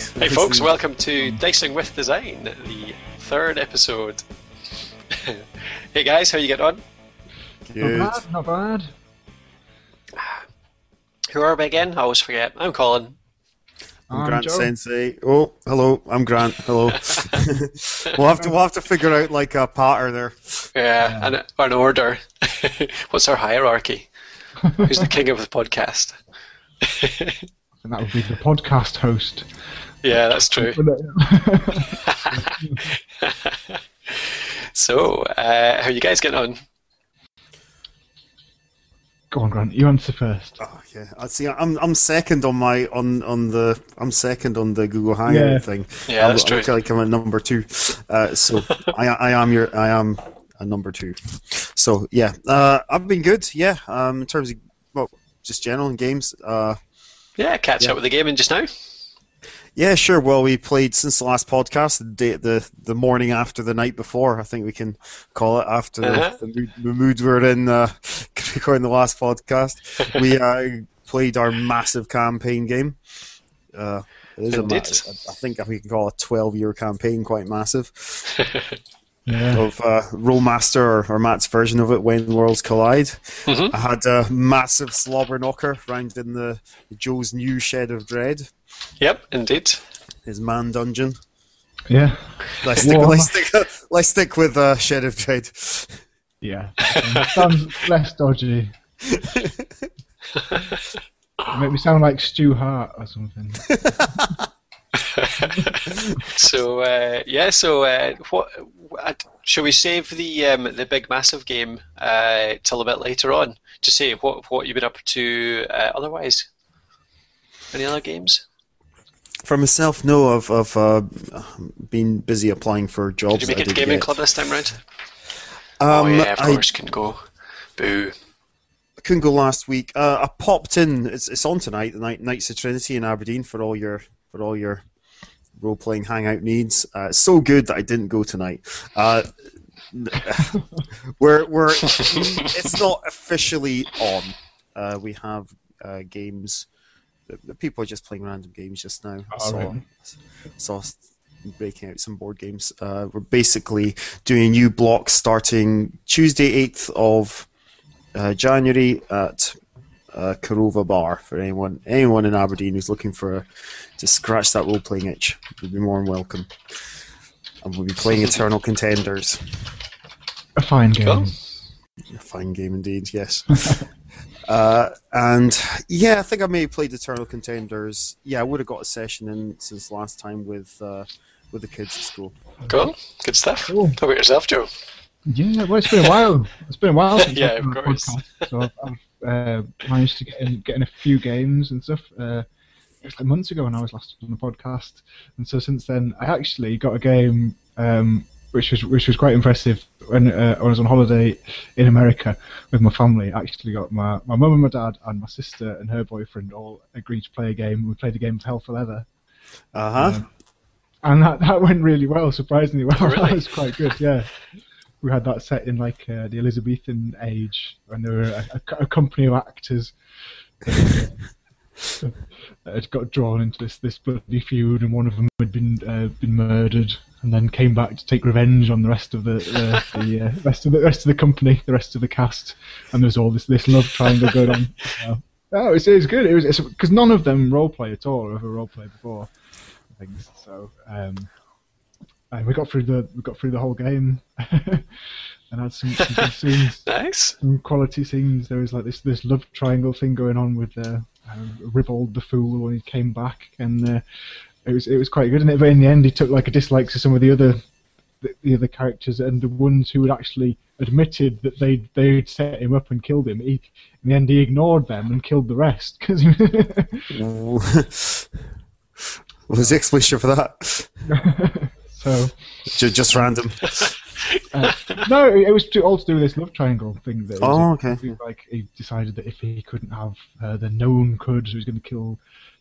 Hey, folks, welcome to Dicing with Design, the third episode. hey, guys, how you get on? Good. Not bad, not bad. Who are we again? I always forget. I'm Colin. I'm I'm Grant Joe. Sensei. Oh, hello. I'm Grant. Hello. we'll have to we'll have to figure out like a pattern there. Yeah, and or an order. What's our hierarchy? Who's the king of the podcast? And that would be the podcast host. Yeah, that's true. so, uh, how you guys getting on? Go on, Grant. You answer first. Oh, yeah. I see. I'm I'm second on my on on the I'm second on the Google Hangout Yeah. thing. Yeah, I that's look- true. I look like I'm at number two. Uh, so I I am your I am a number two. So yeah, uh, I've been good. Yeah. Um, in terms of well, just general in games. Uh, Yeah, catch Yeah. up with the gaming just now. Yeah, sure. Well, we played since the last podcast, the day, the the morning after the night before. I think we can call it after Uh-huh. the, the, mood, the mood we're in uh, recording the last podcast. We uh, played our massive campaign game. Uh, it is a ma- I think we can call a twelve-year campaign quite massive Yeah. of uh, Rolemaster or, or Matt's version of it, When Worlds Collide. Mhm. I had a massive slobber knocker round in the Joe's new Shed of Dread, Yep, indeed. his man dungeon. Yeah. Let's stick, let's stick, let's stick with uh, Shed of Dread. Yeah. Sounds less dodgy. Make me sound like Stu Hart or something. so uh, yeah, so uh, what uh, shall we save the um, the big massive game uh, till a bit later on to say what what you've been up to uh, otherwise? Any other games? For myself, no, I've, I've uh, been busy applying for jobs. Did you make it to I didn't gaming get. club this time round? Um, oh yeah, of I course, can go. Boo. I couldn't go last week. Uh, I popped in. It's, it's on tonight. The night Knights of Trinity in Aberdeen for all your for all your role playing hangout needs. Uh, it's so good that I didn't go tonight. Uh, we're we're it's not officially on. Uh, we have uh, games. The, the people are just playing random games just now. I saw, really? saw breaking out some board games. Uh, we're basically doing a new block starting Tuesday, 8th of uh, January at uh, Karova Bar for anyone anyone in Aberdeen who's looking for a, to scratch that role playing itch. You'd be more than welcome. And we'll be playing Eternal Contenders. A fine game. Cool. A fine game indeed, yes. uh, and yeah, I think I may have played Eternal Contenders. Yeah, I would have got a session in since last time with uh, with the kids at school. Cool, good stuff. Cool. How about yourself, Joe? Yeah, well, it's been a while. It's been a while since Yeah, I've of course. podcast, so I've, I've uh, managed to get in, get in a few games and stuff. Uh, it was like months ago when I was last on the podcast, and so since then I actually got a game um, which was which was quite impressive when uh, I was on holiday in America with my family. I actually got my my mum and my dad and my sister and her boyfriend all agreed to play a game. We played a game of Hell for Leather. Uh huh. Um, and that, that went really well, surprisingly well. Oh, really? that was quite good, yeah. We had that set in like uh, the Elizabethan age when there were a, a, a company of actors that had got drawn into this, this bloody feud, and one of them had been uh, been murdered, and then came back to take revenge on the rest of the the, the uh, rest of the rest of the company, the rest of the cast, and there's all this this love triangle going on. Uh, oh, it was, it was good. It was because none of them role play at all, or ever role play before things. So um, and we got through the we got through the whole game, and had some, some good scenes, Nice. some quality scenes. There was like this this love triangle thing going on with uh, uh, Ribald the fool when he came back, and uh, it was it was quite good. And but in the end, he took like a dislike to some of the other the, the other characters and the ones who had actually admitted that they they'd set him up and killed him. He, in the end, he ignored them and killed the rest because. what was the explanation for that? so Ju- Just random. Uh, no, it was all to do with this love triangle thing. That Oh, okay. Like he decided that if he couldn't have her, then no one could. So he was going to kill,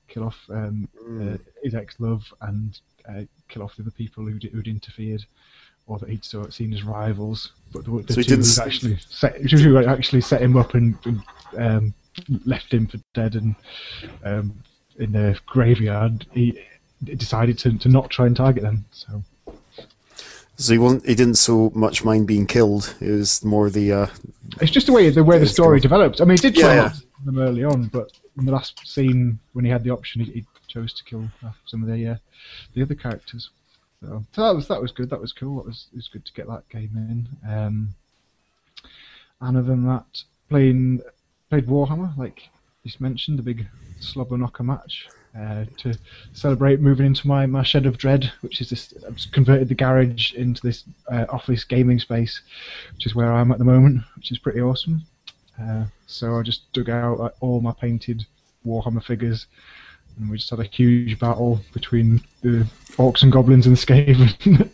kill off um, uh, his ex-love and uh, kill off the other people who'd, who'd interfered, or that he'd sort of seen as rivals. But the, the So two didn't who actually set, who actually set him up and, and um, left him for dead and um, in the graveyard. He decided to, to not try and target them. So So he wasn't. He didn't so much mind being killed. It was more the. Uh, it's just the way the way the story developed. I mean, he did try Yeah, kill them early on, but in the last scene when he had the option, he, he chose to kill some of the uh, the other characters. So, so that was that was good. That was cool. That was it was good to get that game in. Um, and other than that, playing played Warhammer, like you mentioned, the big slobber knocker match. Uh, to celebrate moving into my, my shed of dread, which is this, I've converted the garage into this uh, office gaming space, which is where I am at the moment, which is pretty awesome. Uh, so I just dug out like, all my painted Warhammer figures, and we just had a huge battle between the orcs and goblins and the Skaven.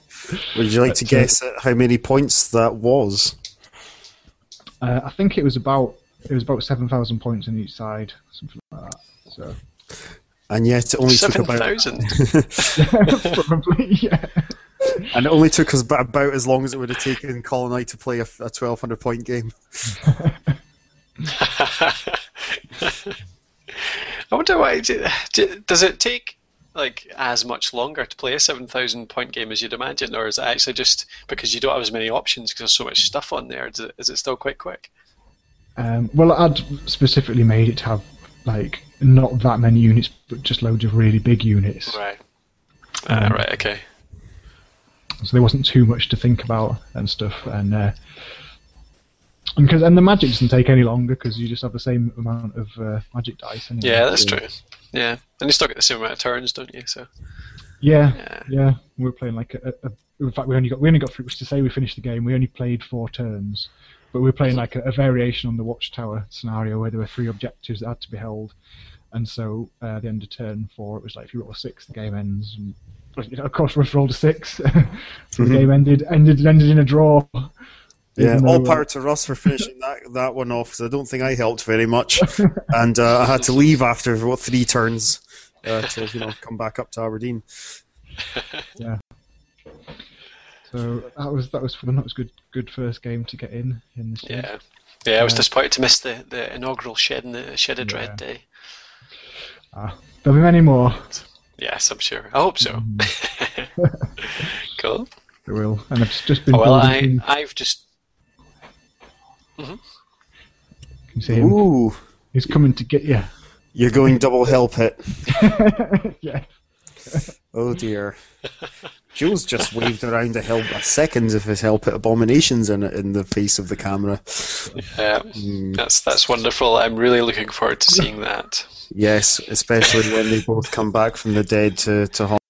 would you like to guess at how many points that was? uh, I think it was about it was about seven thousand points on each side, something like that. So And yet it only took about. thousand. probably yeah. And it only took us about as long as it would have taken Colin and I to play a, a 1200 point game. I wonder why. do- do- Does it take like as much longer to play a seven thousand point game as you'd imagine, or is it actually just because you don't have as many options because there's so much stuff on there? Is it, is it still quite quick? Um, well, I'd specifically made it to have like not that many units, but just loads of really big units. Right. Uh, Um, right. Okay. so there wasn't too much to think about and stuff. And uh, and, cause, and the magic doesn't take any longer because you just have the same amount of uh, magic dice. Anyway. Yeah, that's true. Yeah, and you still get the same amount of turns, don't you? So Yeah, yeah. yeah. We were playing like a, a, a- in fact we only got we only got through which to say we finished the game. We only played four turns, but we were playing like a, a variation on the Watchtower scenario where there were three objectives that had to be held. And so uh, the end of turn four, it was like if you roll a six, the game ends. And you know, of course, Russ rolled a six, so Mhm. the game ended ended ended in a draw. Yeah, all uh, power to Russ for finishing that, that one off. 'cause I don't think I helped very much, and uh, I had to leave after what three turns uh, to you know come back up to Aberdeen. Yeah. So that was that was fun. That was good good first game to get in in the stage. Yeah. Yeah, I was Uh, disappointed to miss the, the inaugural Shed in the Shed of Dread Yeah. day. There'll be many more. Yes, I'm sure. I hope so. cool. There will, and I've just been. Oh, well, building- I I've just you can see him. Ooh, He's coming to get you. you're going double hell pit. yeah. Oh dear. Jules just waved around a hell a second of his hell pit abominations in in the face of the camera. yeah, Mm, that's that's wonderful. I'm really looking forward to seeing that. yes, especially when they both come back from the dead to to haunt. And that-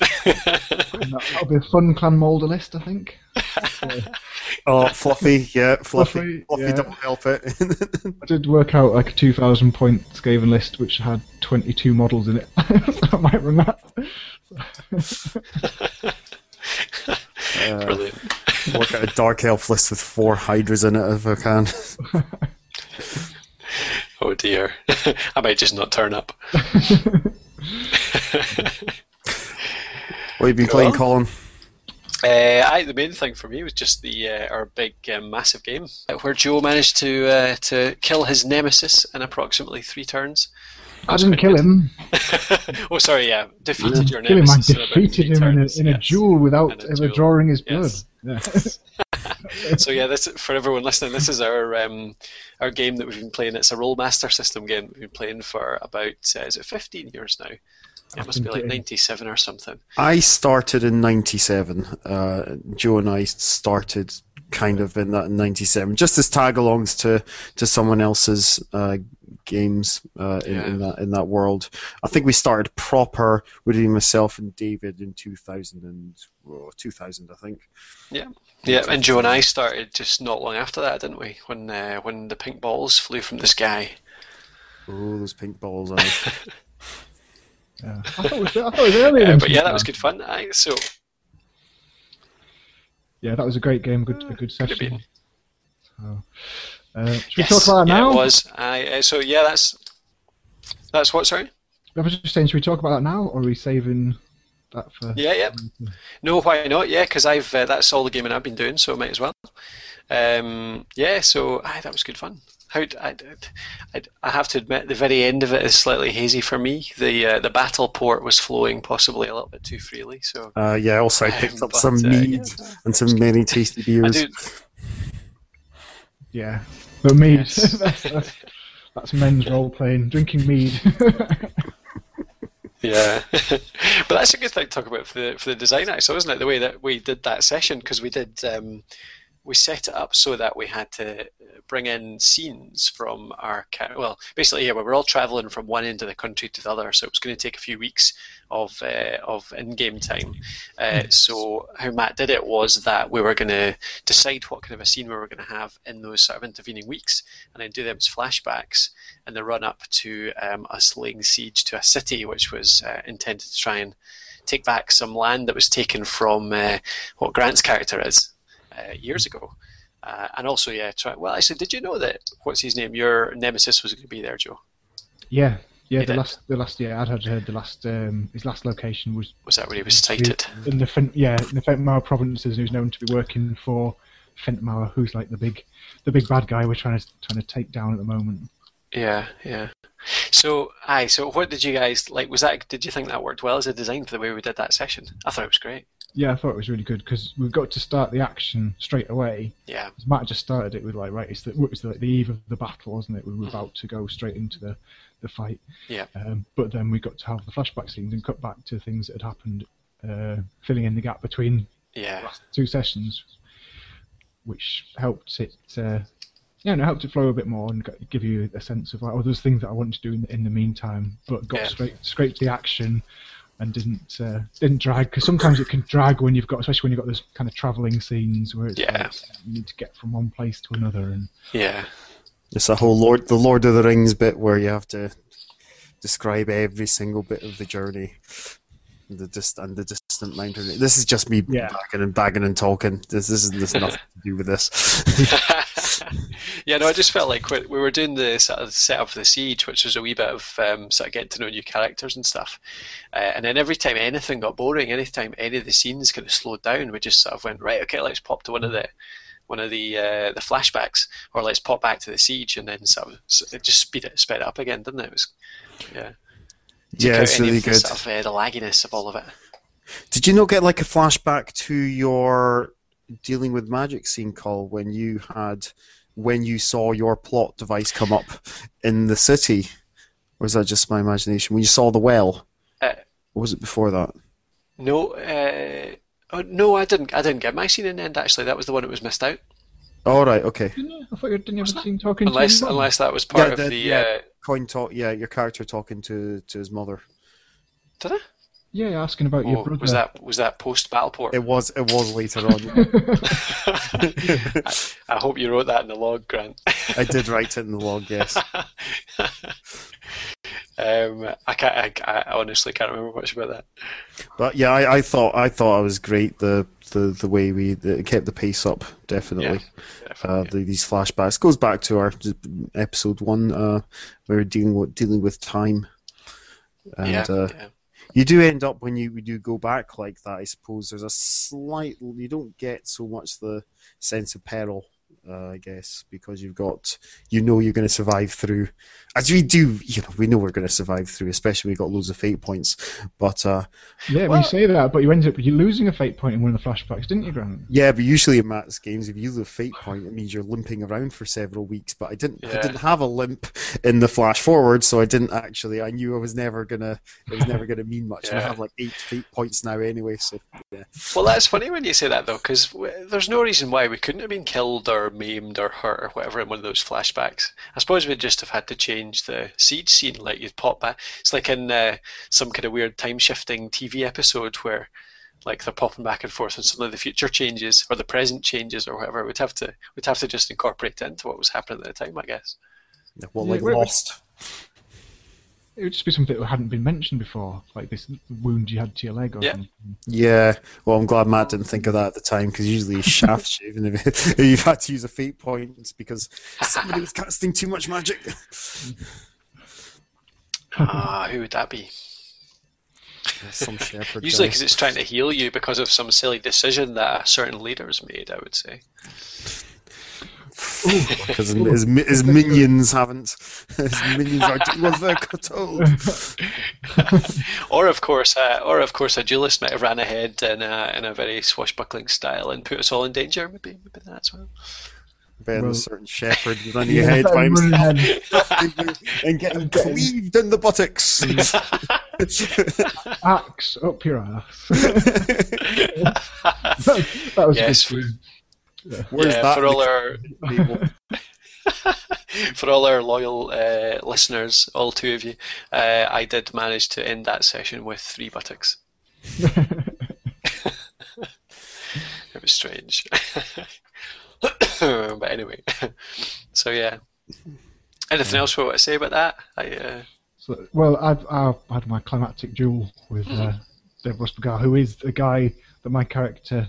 That'll be a fun Clan Moulder list, I think. Oh, fluffy, yeah, fluffy, Fluffy, fluffy yeah. double hell pit. I did work out like a 2,000 point Skaven list which had 22 models in it. I might run that. Uh, Brilliant. work out a dark elf list with four hydras in it if I can. Oh dear. I might just not turn up. What have you been playing, Colin? Uh, I, the main thing for me was just the uh, our big um, massive game where Joe managed to uh, to kill his nemesis in approximately three turns. I didn't kill him. oh, sorry, yeah, defeated your Kill him. I nemesis. in defeated three him in a, turns, in a duel without a ever duel. drawing his blood. Yes. Yeah. So yeah, this for everyone listening. This is our um, our game that we've been playing. It's a Rolemaster system game we've been playing for about uh, is it fifteen years now? It must be like it is. ninety seven or something. I started in '97. Uh, Joe and I started kind of in that '97, just as tag-alongs to to someone else's uh, games uh, in, in that in that world. I think we started proper with myself and David in 2000 and oh, 2000, I think. Yeah, yeah, and Joe and I started just not long after that, didn't we? When uh, when the pink balls flew from the sky. Oh, those pink balls! I, Yeah. I thought it was, I thought it was earlier. Than but yeah, that was good fun. Aye, so Yeah, that was a great game. Good, a good session. So, uh, should we talk about that yeah, it was. Aye, uh, so yeah, that's that's what. Sorry. I was just saying, should we talk about that now, or are we saving that for? Yeah, yeah. No, why not? Yeah, because I've uh, that's all the gaming I've been doing, so I might as well. Um, yeah, so aye, that was good fun. How I, I, I have to admit the very end of it is slightly hazy for me. The uh, the battle port was flowing possibly a little bit too freely. So Uh, yeah, also I picked Um, up but, some uh, mead yeah. and some many tasty beers. Yeah, but mead. Yes. that's, that's, that's men's role playing, drinking mead. Yeah, but that's a good thing to talk about for the for the design actually, wasn't it? The way that we did that session because we did um, we set it up so that we had to bring in scenes from our well, basically yeah, we were all traveling from one end of the country to the other, so it was going to take a few weeks of uh, of in-game time. Uh, so how Matt did it was that we were going to decide what kind of a scene we were going to have in those sort of intervening weeks, and then do them as flashbacks in the run up to um, us laying siege to a city, which was uh, intended to try and take back some land that was taken from uh, what Grant's character is uh, years ago. Uh, and also, yeah, try, well, actually, did you know that what's his name? Your nemesis was going to be there, Joe. yeah, yeah. The did? last, the last, yeah, I'd had heard the last, um, his last location was Was that where he was sighted? in the Fen- yeah, in the Fentmauer provinces, and who's known to be working for Fentmauer, who's like the big, the big bad guy we're trying to trying to take down at the moment. Yeah, yeah. So, aye. So, what did you guys like? Was that? Did you think that worked well as a design for the way we did that session? I thought it was great. Yeah, I thought it was really good because we've got to start the action straight away. Yeah, Matt just started it with like, right, it's the, it was the, the eve of the battle, wasn't it? We were about to go straight into the, the fight. Yeah. Um, but then we got to have the flashback scenes and cut back to things that had happened, uh, filling in the gap between the yeah, last two sessions, which helped it. Uh, yeah, it helped it flow a bit more and give you a sense of like, oh, there's things that I wanted to do in, in the meantime, but got Yeah. straight straight to the action and didn't uh, didn't drag because sometimes it can drag when you've got, especially when you've got those kind of traveling scenes where it's Yeah. like, you need to get from one place to another and yeah. It's a whole Lord, the Lord of the Rings bit where you have to describe every single bit of the journey, the dist and the distant mountain. This is just me Yeah. bagging and bagging and talking. This, this is this nothing to do with this. yeah, no, I just felt like we we were doing the sort of setup for the siege, which was a wee bit of um, sort of getting to know new characters and stuff. Uh, and then every time anything got boring, anytime any of the scenes kind of slowed down, we just sort of went right, okay, let's pop to one of the one of the uh, the flashbacks, or let's pop back to the siege, and then sort of s- it just speed it sped it up again, didn't it? It was yeah, yeah, it's really of good. Sort of, uh, the lagginess of all of it. Did you not get like a flashback to your dealing with magic scene call when you had when you saw your plot device come up in the city? Or was that just my imagination? When you saw the well? Uh, or was it before that? No, uh, oh, no, I didn't. I didn't get my scene in the end. Actually, that was the one that was missed out. All right, okay. didn't you? I thought you didn't have a scene talking Unless to unless that was part Yeah, of the- the. yeah. Uh, Coin talk. Yeah, your character talking to to his mother. did I? Yeah, you're asking about Oh, your brother. was that was that post Battleport? It was. It was later on. I, I hope you wrote that in the log, Grant. I did write it in the log. Yes. um, I can't. I, I honestly can't remember much about that. But yeah, I, I thought I thought it was great the the, the way we the, kept the pace up definitely. Uh, Definitely. the, these flashbacks goes back to our episode one. Uh, where we were dealing with dealing with time, and yeah, uh, yeah. You do end up when you, you do go back like that. I suppose there's a slight you don't get so much the sense of peril. Uh, I guess because you've got you know you're going to survive through, as we do. You know we know we're going to survive through, especially when we got loads of fate points. But uh, yeah, when Well- you say that, but you ended up you losing a fate point in one of the flashbacks, didn't you, Grant? Yeah, but usually in Matt's games, if you lose a fate point, it means you're limping around for several weeks. But I didn't, I didn't have a limp in the flash forward, so I didn't actually. I knew I was never gonna, it was never gonna mean much. And I have like eight fate points now anyway. So yeah, Well, that's funny when you say that though, because there's no reason why we couldn't have been killed or maimed or hurt or whatever in one of those flashbacks. I suppose we'd just have had to change the siege scene, like you'd pop back. It's like in uh, some kind of weird time shifting TV episode where, like, they're popping back and forth, and suddenly the future changes or the present changes or whatever. We'd have to we'd have to just incorporate it into what was happening at the time, I guess. well, Yeah, like wait, wait. lost. It would just be something that hadn't been mentioned before, like this wound you had to your leg or Yeah. something. Yeah, well, I'm glad Matt didn't think of that at the time because usually you shaft shave, and if, if you've had to use a fate point, because somebody was casting too much magic. Ah, who would that be? Some shepherd. Usually, because it's trying to heal you because of some silly decision that a certain leader's made. I would say. Because his, his minions haven't. His minions are doing what they're told. Or of course, uh, or of course, a duelist might have ran ahead in a, in a very swashbuckling style and put us all in danger. Maybe, maybe that's well. Ben, Well- a certain shepherd running Yeah, ahead by himself ahead. and getting cleaved in the buttocks. Axe up your ass. that, that was Yes. a good scene. Where's yeah, that? for all our for all our loyal uh, listeners, all two of you, uh, I did manage to end that session with three buttocks. It was strange. but anyway, so yeah. Anything else we want to say about that? I, uh, So, well, I've, I've had my climactic duel with uh, Devros Bagar, who is the guy that my character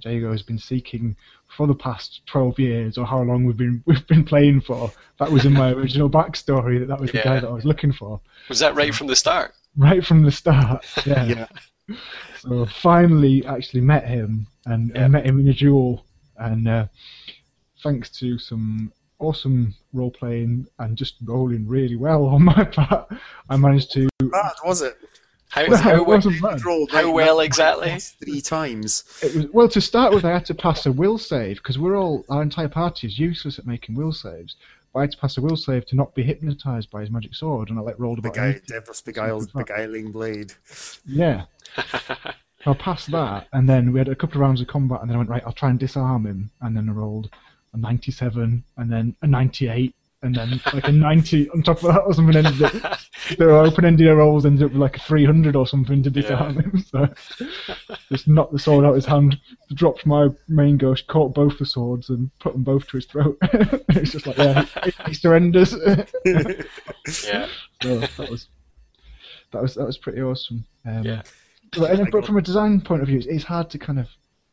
Jago has been seeking for the past twelve years, or how long we've been we've been playing for. That was in my original backstory. That that was the Yeah. guy that I was looking for was that right from the start? right from the start. Yeah. Yeah. So finally, actually met him and, Yeah. and met him in a duel, and uh, thanks to some awesome role playing and just rolling really well on my part, I managed to. Bad, was it? How, No, how, it wasn't. Rolled How like well exactly? Three times. It was, well, to start with, I had to pass a will save because we're all our entire party is useless at making will saves. But I had to pass a will save to not be hypnotized by his magic sword, and I like rolled about. Beguile, 80. Devros Beguile's Something like beguiling blade. Yeah. So I passed that, and then we had a couple of rounds of combat, and then I went right. I'll try and disarm him, and then I rolled a 97, and then a 98, and then like a 90 on top of that or something. Ended up, the open-ended rolls ended up with like a 300 or something to disarm him. So just knocked the sword out of his hand, dropped my main gauche, caught both the swords, and put them both to his throat. it's just like yeah, he, he surrenders. yeah. So that was that was that was pretty awesome. Um, Yeah. But, and, but from a design point of view, it's, it's hard to kind of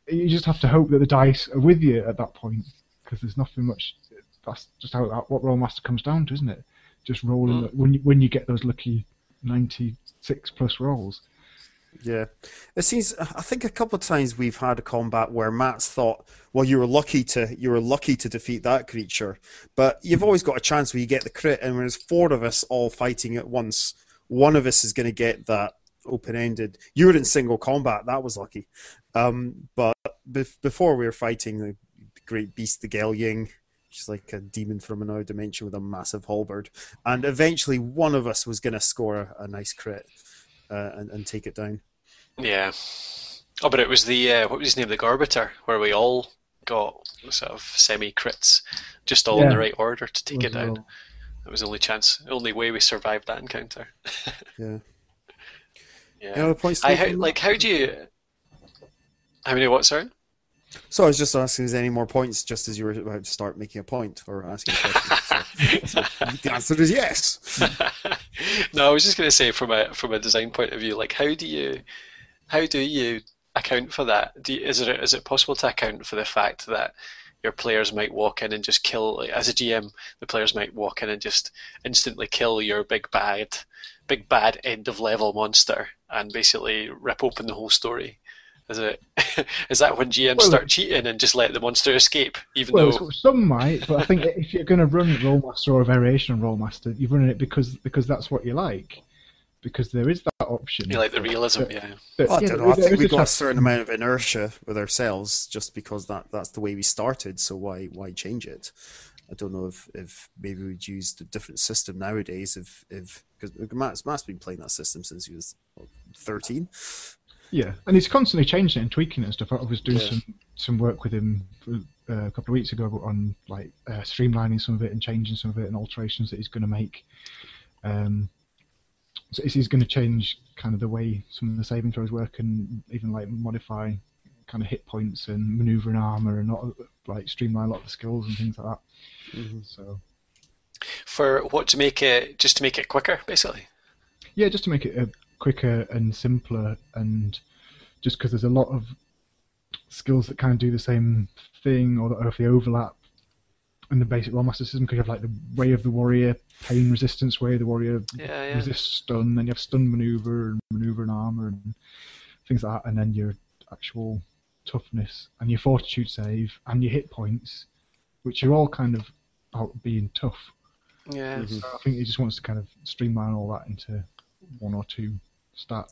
you just have to hope that the dice are with you at that point because there's nothing much. That's just how that, what Rolemaster comes down to, isn't it? Just rolling when you, when you get those lucky ninety six plus rolls. Yeah, it seems. I think a couple of times we've had a combat where Matt's thought, "Well, you were lucky to you were lucky to defeat that creature," but you've always got a chance where you get the crit, and when there's four of us all fighting at once, one of us is going to get that open-ended. You were in single combat; that was lucky. Um, but bef- before we were fighting the great beast, the Gelying, which is like a demon from another dimension with a massive halberd, and eventually one of us was going to score a, a nice crit uh, and, and take it down. Yeah. Oh, but it was the uh, what was his name? The Gorbiter, where we all got sort of semi crits, just all in the right order to take it Those down. roll- That was the only chance, only way we survived that encounter. Yeah. Yeah. Any other points? to I how, on that? like how do you? How many what? Sorry. So I was just asking, is there any more points just as you were about to start making a point or asking a question? so, so the answer is yes. no, I was just going to say from a from a design point of view, like how do you how do you account for that? Do you, is it is it possible to account for the fact that your players might walk in and just kill like, as a GM, the players might walk in and just instantly kill your big bad big bad end of level monster and basically rip open the whole story. Is it is that when GMs Well- start cheating and just let the monster escape, even Well, though some might, but I think if you're going to run Rolemaster or a variation on Rolemaster, you're running it because because that's what you like, because there is that option. you like the realism? Yeah. But, Well, I don't there- know. I think we've got a chance- certain amount of inertia with ourselves just because that, that's the way we started. So why why change it? I don't know if, if maybe we'd use a different system nowadays. If if because Matt's, Matt's been playing that system since he was thirteen. Yeah, and he's constantly changing it and tweaking it and stuff. I was doing Yeah. some some work with him uh, a couple of weeks ago on like uh, streamlining some of it and changing some of it and alterations that he's going to make. Um, so he's going to change kind of the way some of the saving throws work and even like modify kind of hit points and maneuver and armor and not like streamline a lot of the skills and things like that. Mm-hmm. So For what to make it just to make it quicker, basically. yeah, just to make it uh, quicker and simpler, and just because there's a lot of skills that kind of do the same thing, or that or if they overlap in the basic Rolemaster system, because you have like the way of the warrior, pain resistance way, of the warrior Yeah, yeah. resist stun, then you have stun maneuver and maneuver and armor and things like that, and then your actual toughness and your fortitude save and your hit points which are all kind of about being tough. Yeah. Mhm. So I think he just wants to kind of streamline all that into one or two stats.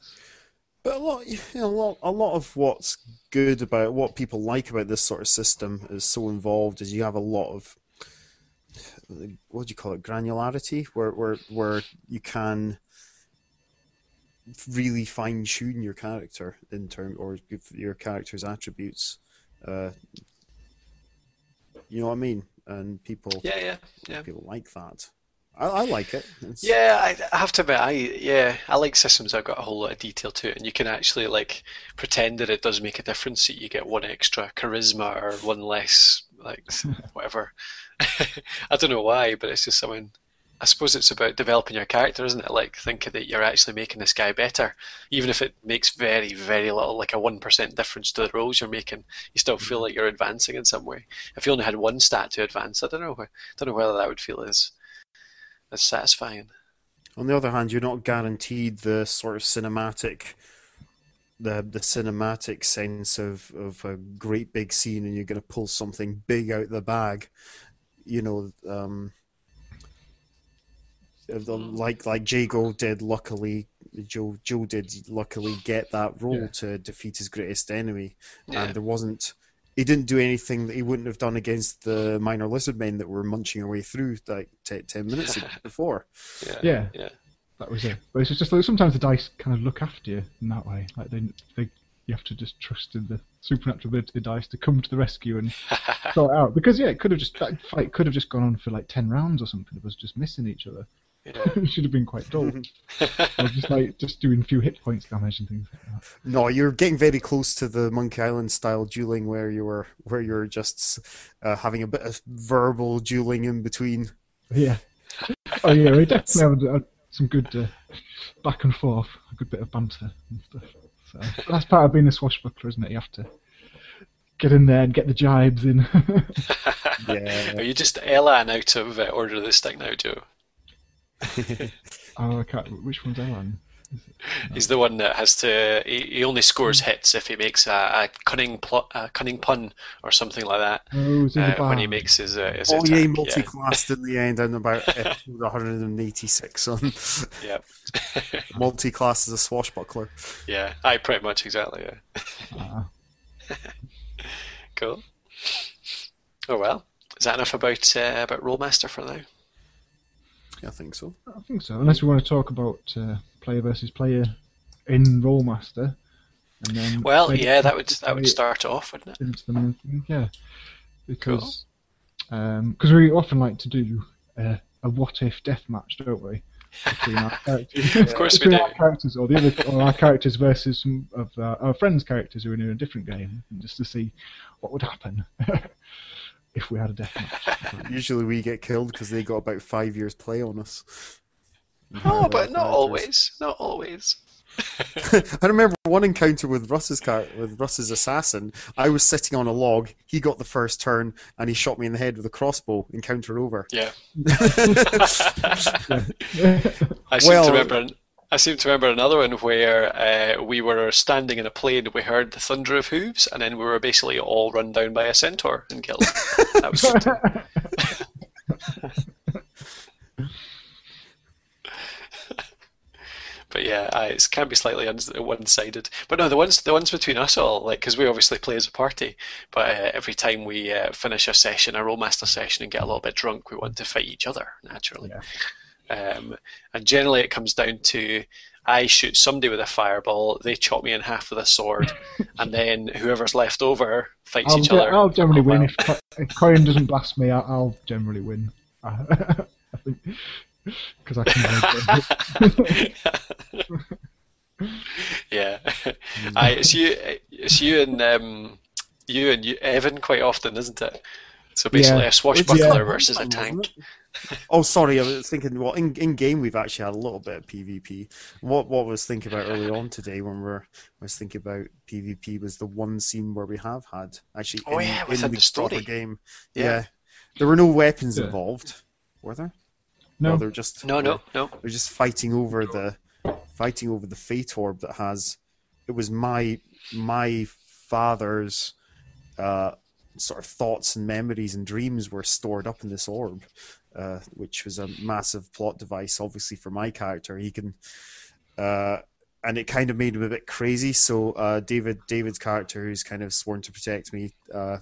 But a lot, you know, a lot, a lot of what's good about what people like about this sort of system is so involved. Is you have a lot of what do you call it, granularity, where where where you can really fine tune your character in term or give your character's attributes. Uh, you know what I mean? And people Yeah, yeah, yeah. people like that. I, I like it. It's- Yeah, I, I have to admit, I yeah, I like systems that have got a whole lot of detail to it, and you can actually like pretend that it does make a difference that you get one extra charisma or one less, like whatever. I don't know why, but it's just something. I suppose it's about developing your character, isn't it? Like thinking that you're actually making this guy better, even if it makes very, very little, like a one percent difference to the rolls you're making. You still feel mm-hmm. like you're advancing in some way. If you only had one stat to advance, I don't know. I don't know whether that would feel as as satisfying. On the other hand, you're not guaranteed the sort of cinematic, the the cinematic sense of, of a great big scene, and you're going to pull something big out the bag. You know, um, uh, like like Jago did. Luckily, Joe Joe did luckily get that role Yeah. to defeat his greatest enemy, Yeah. and there wasn't. He didn't do anything that he wouldn't have done against the minor lizard men that were munching away through like te- ten minutes before. Yeah. Yeah. Yeah. That was it. But it's just like sometimes the dice kind of look after you in that way. Like they, they, you have to just trust in the supernatural ability of the dice to come to the rescue and sort it out. Because yeah, it could have just that fight could have just gone on for like ten rounds or something. It was just missing each other. Yeah. it should have been quite dull. or just like just doing a few hit points damage and things like that. No, you're getting very close to the Monkey Island style dueling, where you were where you're just uh, having a bit of verbal dueling in between. Yeah. Oh yeah, we definitely had some good uh, back and forth, a good bit of banter and stuff. So that's part of being a swashbuckler, isn't it? You have to get in there and get the jibes in. Yeah. Are you just Elan out of uh, Order of the Stick now, Joe? Oh, I can't. Which one's Ellen? He's the one that has to. He, he only scores hits if he makes a, a cunning plot, a cunning pun or something like that. Oh, it's in the Uh, when he makes his, uh, his Oh attack. yeah, yeah, multi-classed in the end, and about episode 186 on yeah, multi-class as a swashbuckler. yeah. I pretty much exactly. Yeah. Ah. Cool. Oh well. Is that enough about uh, about Rolemaster for now? I think so. I think so. Unless we want to talk about uh, player versus player in Rolemaster, and then Well, yeah, that would that would start off, wouldn't it? into the main thing. Yeah, because because we often like to do uh, a what if death match, don't we? Between our characters, Of course we Between do. our characters or the other or our characters versus some of uh, our friends' characters who are in a different game, just to see what would happen if we had a death match. Usually we get killed because they got about five years play on us. Oh, but not always. Not always. I remember one encounter with Russ's car- with Russ's assassin. I was sitting on a log. He got the first turn, and he shot me in the head with a crossbow. Encounter over. Yeah. Yeah. I seem Well- to remember. I seem to remember another one where uh, we were standing in a plain, we heard the thunder of hooves, and then we were basically all run down by a centaur and killed. That was. But yeah, it can be slightly one-sided. But no, the ones the ones between us all, like, because we obviously play as a party. But uh, every time we uh, finish a session, a Rolemaster session, and get a little bit drunk, we want to fight each other naturally. Um, and generally, it comes down to I shoot somebody with a fireball, they chop me in half with a sword, and then whoever's left over fights I'll, each ge- other. I'll generally Oh, win well. if, Co- if Corin doesn't blast me. I'll, I'll generally win. I think because I can. yeah, I, it's you. It's you and um, you and you, Evan quite often, isn't it? So basically, Yeah. a swashbuckler Yeah. versus a tank. It? Oh, sorry. I was thinking. Well, in in game we've actually had a little bit of PvP. What what I was thinking about early on today when we're I was thinking about PvP was the one scene where we have had actually Oh, in, yeah, in within the the story. game. Yeah. Yeah. there were no weapons Yeah. involved, were there? no, they're just No, no, no. They're just fighting over the fighting over the fate orb that has. It was my my father's uh, sort of thoughts and memories and dreams were stored up in this orb, uh, which was a massive plot device, obviously for my character. He can, uh, and it kind of made him a bit crazy. So uh, David, David's character, who's kind of sworn to protect me, uh,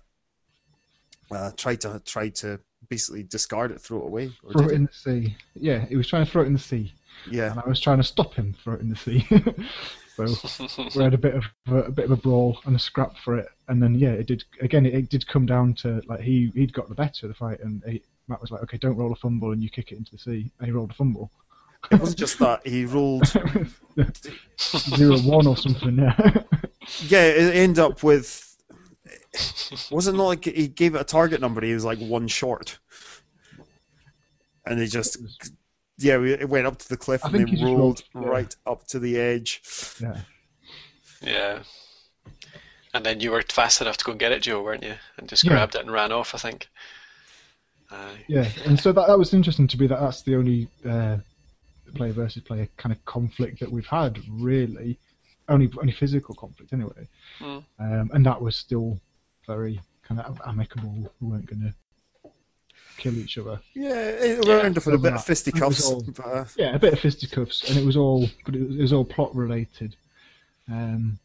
uh, tried to tried to basically discard it, throw it away. or Throw it in the sea. Yeah, he was trying to throw it in the sea. Yeah, and I was trying to stop him throw it in the sea. so we had a bit of a, a bit of a brawl and a scrap for it, and then yeah, it did again. It, it did come down to like he he'd got the better of the fight, and he, Matt was like, "Okay, don't roll a fumble, and you kick it into the sea." And he rolled a fumble. it wasn't just that. He rolled. Zero one or something. Yeah. Yeah, it ended up with. Was it not like he gave it a target number? He was like one short, and they just. Yeah, it went up to the cliff I and think they he rolled rolled- yeah. right up to the edge. yeah. Yeah. And then you were fast enough to go and get it, Joe, weren't you? And just Yeah. grabbed it and ran off, I think. Aye. Yeah, and so that that was interesting to be that that's the only uh, player versus player kind of conflict that we've had, really. Only only physical conflict, anyway. Mm. Um, and that was still very kind of amicable. We weren't going to kill each other. Yeah, it Yeah, ended up with a bit of fisticuffs. All- but, uh, Yeah, a bit of fisticuffs, and it was all, but it was, it was all plot related. Um,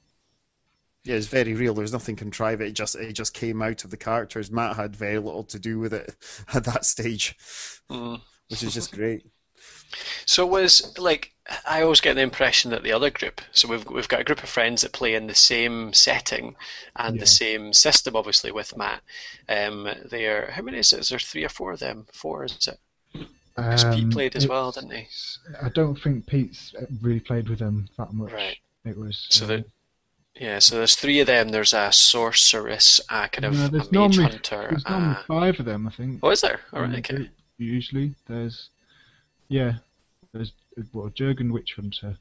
yeah, it's very real. There's nothing contrived. It just it just came out of the characters. Matt had very little to do with it at that stage, Mm. which is just great. So was like I always get the impression that the other group, so we've we've got a group of friends that play in the same setting and Yeah. the same system, obviously with Matt. Um, they're how many is it? Is there three or four of them? Four is it? Because Pete um, played as well, didn't he? I don't think Pete's really played with them that much. Right. It was. So uh, that yeah, so there's three of them. There's a sorceress, a kind of no, a mage normally, hunter. there's normally five of them, I think. Oh, is there? All right, okay. Usually, there's yeah, there's well, Jurgen Witch Hunter,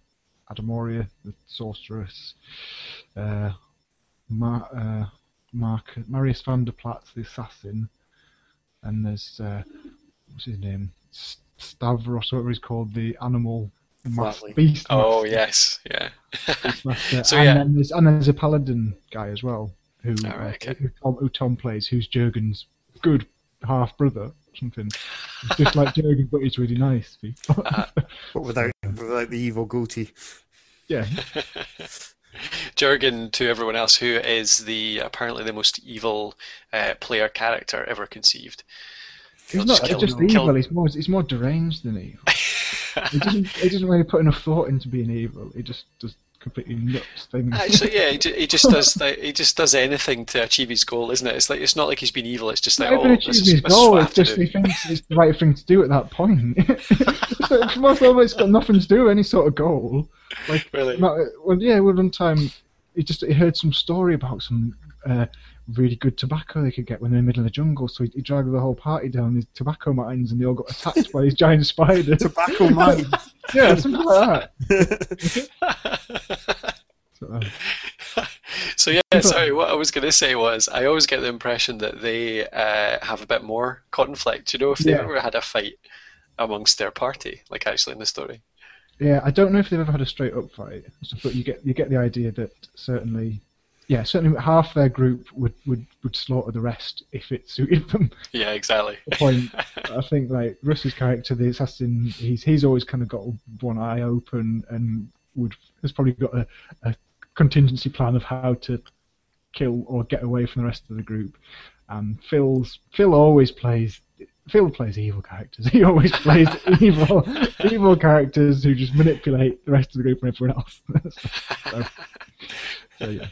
Adamoria the sorceress, uh, Mar- uh, Mark Marius van der Platz the assassin, and there's uh, what's his name Stavros, whatever he's called, the animal mas- Flatley. beast. Oh master, yes, yeah. beast master. So, and yeah. then there's and there's a paladin guy as well who, All right, uh, okay. who, Tom, who Tom plays, who's Jurgen's good half brother something. It's just like Jurgen, but he's really nice. people. But without without the evil goatee. yeah, Jurgen to everyone else, who is the apparently the most evil uh, player character ever conceived. he's He'll not just kill- just kill- evil. He's more he's more deranged than evil. He doesn't he doesn't really put enough thought into being evil. He just does completely nuts things. Actually, yeah, he, he just does like, he just does anything to achieve his goal, isn't it? It's like it's not like he's been evil. It's just like oh, this is, his goal. It's just he thinks it's the right thing to do at that point. It's Most of it, it's got nothing to do with any sort of goal. Like, Really? not, well, yeah, well, one time he just he heard some story about some uh, really good tobacco they could get when they're in the middle of the jungle. So he, he dragged the whole party down these tobacco mines, and they all got attacked by these giant spiders. Tobacco mines. yeah, something like that. So, uh, So yeah, sorry. What I was going to say was, I always get the impression that they uh, have a bit more conflict. You know, if they've Yeah. ever had a fight amongst their party, like actually in the story. Yeah, I don't know if they've ever had a straight up fight, but you get you get the idea that certainly, yeah, certainly half their group would, would, would slaughter the rest if it suited them. Yeah, exactly. The point, I think, like Russ's character, the assassin, he's he's always kind of got one eye open and would has probably got a, a contingency plan of how to kill or get away from the rest of the group. And Phil's Phil always plays. Phil plays evil characters. He always plays evil, evil characters who just manipulate the rest of the group and everyone else. so, so, yeah,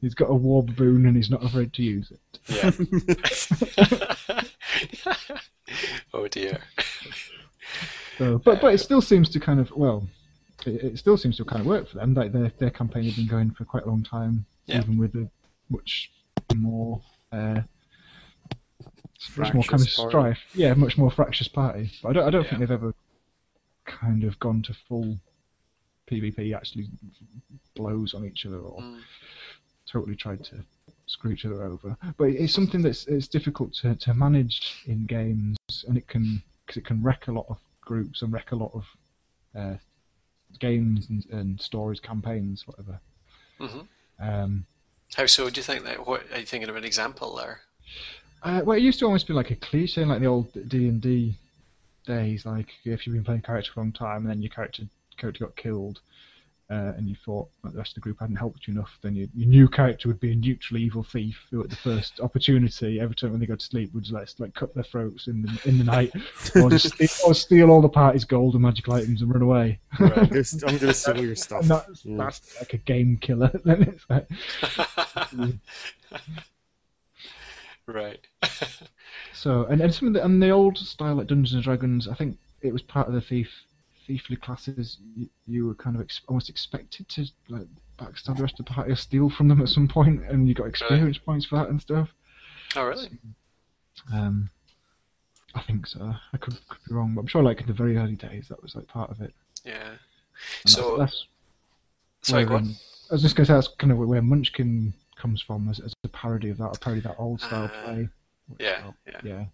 he's got a war baboon and he's not afraid to use it. Yeah. oh dear. So, but but it still seems to kind of well, it, it still seems to kind of work for them. Like their their campaign has been going for quite a long time, Yeah. even with a much more. Uh, much more kind of party. strife. Yeah, much more fractious party. But I don't, I don't Yeah. think they've ever kind of gone to full PvP, actually blows on each other or Mm. Totally tried to screw each other over. But it's something that's it's difficult to, to manage in games, and it can because it can wreck a lot of groups and wreck a lot of uh, games and, and stories, campaigns, whatever. hmm Um, How so? Do you think that? What are you thinking of an example there? Uh, well, it used to almost be like a cliche, like the old D and D days. Like if you've been playing a character for a long time and then your character character got killed, uh, and you thought the rest of the group hadn't helped you enough, then your, your new character would be a neutral evil thief who, at the first opportunity, every time when they go to sleep, would just like, like cut their throats in the in the night, or just steal, or steal all the party's gold and magical items and run away. I'm gonna, I'm gonna steal your stuff. That's, Yeah. that's like a game killer. then it's like, right. So and, and some of the and the old style like Dungeons and Dragons, I think it was part of the thief thiefly classes. You, you were kind of ex- almost expected to like backstab the rest of the party or steal from them at some point, and you got experience points for that and stuff. oh, really? Um, I think so. I could, could be wrong, but I'm sure like in the very early days that was like part of it. Yeah. And So, that's, sorry, that's go where, on. um, I was just going to say that's kind of where Munchkin comes from as, as a parody of that, a parody of that old style Ah, play. yeah, felt- yeah. yeah.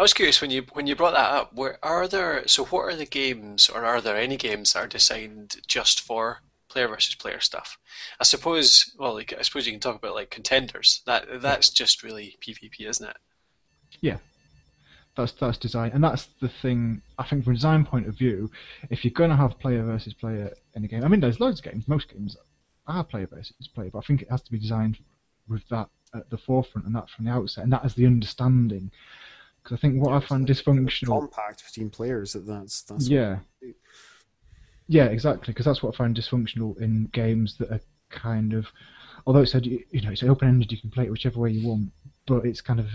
I was curious when you when you brought that up. Where are there? So, what are the games, or are there any games that are designed just for player versus player stuff? I suppose. Well, like, I suppose you can talk about like contenders. That that's just really PvP, isn't it? Yeah, that's that's design, and that's the thing. I think from a design point of view, if you're going to have player versus player in a game, I mean, there's loads of games. Most games are player versus player, but I think it has to be designed with that at the forefront and that from the outset, and that as the understanding. Because I think what I find dysfunctional. Compact between players. That that's that's Yeah. Yeah, exactly. Because that's what I find dysfunctional in games that are kind of, although it said you you know it's open ended, you can play it whichever way you want, but it's kind of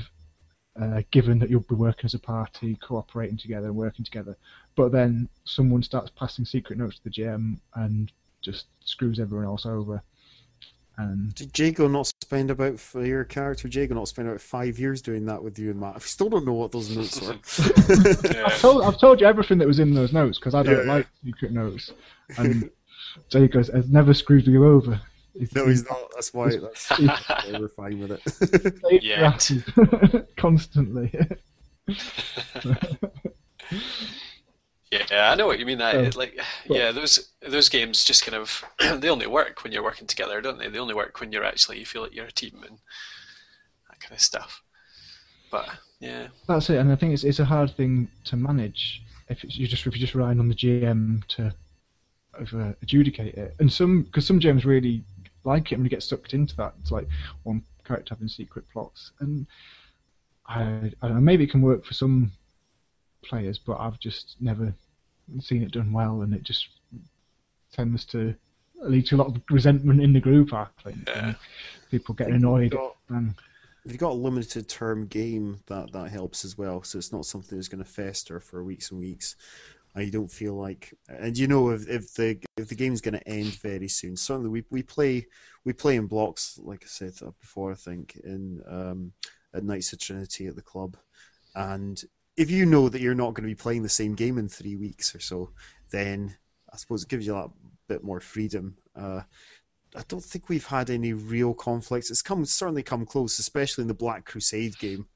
uh, given that you'll be working as a party, cooperating together, and working together. But then someone starts passing secret notes to the GM and just screws everyone else over. And Did Jago not spend about for your character? Jago not spend about five years doing that with you and Matt? I still don't know what those notes were. I've told, I've told you everything that was in those notes because I don't Yeah. like secret notes. And Jacob has- has never screwed you over. no, he's not. That's why. That's why we're fine with it. Saved Yet. your asses constantly. Yeah, I know what you mean. That So- it, like, yeah, those those games just kind of they only work when you're working together, don't they? They only work when you're actually you feel like you're a team and that kind of stuff. But yeah, That's it, and I think it's it's a hard thing to manage if it's, you just if you're just relying on the GM to uh, adjudicate it. And some because some GMs really like it you get sucked into that. It's like one character having secret plots, and I I don't know maybe it can work for some players, but I've just never seen it done well, and it just tends to lead to a lot of resentment in the group. I think Yeah. people getting annoyed. Got- And If you've got a limited term game, that that helps as well. So it's not something that's going to fester for weeks and weeks. And you don't feel like, and you know if, if the if the game's going to end very soon. Certainly, we we play we play in blocks, like I said before. I think in um, at Knights of Trinity at the club, and if you know that you're not going to be playing the same game in three weeks or so, then I suppose it gives you that bit more freedom. Uh, I don't think we've had any real conflicts. It's come certainly come close, especially in the Black Crusade game,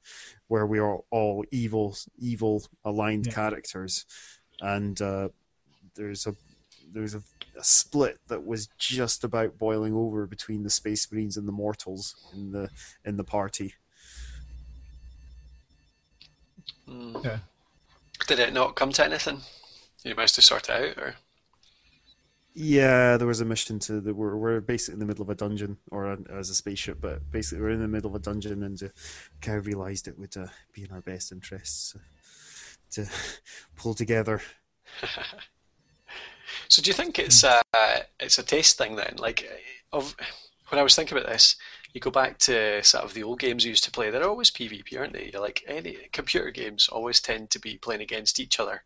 where we are all evil, evil aligned Yeah. characters, and uh, there's a there's a, a split that was just about boiling over between the Space Marines and the Mortals in the in the party. Mm. Yeah. Did it not come to anything? You managed to sort it out, or Yeah, there was a mission to the we're we're basically in the middle of a dungeon or a, as a spaceship, but basically we're in the middle of a dungeon and uh, kind of realised it would uh, be in our best interests uh, to pull together. So do you think it's a it's a taste thing then? Like, of when I was thinking about this, you go back to sort of the old games you used to play. They're always PvP, aren't they? You're like any computer games always tend to be playing against each other.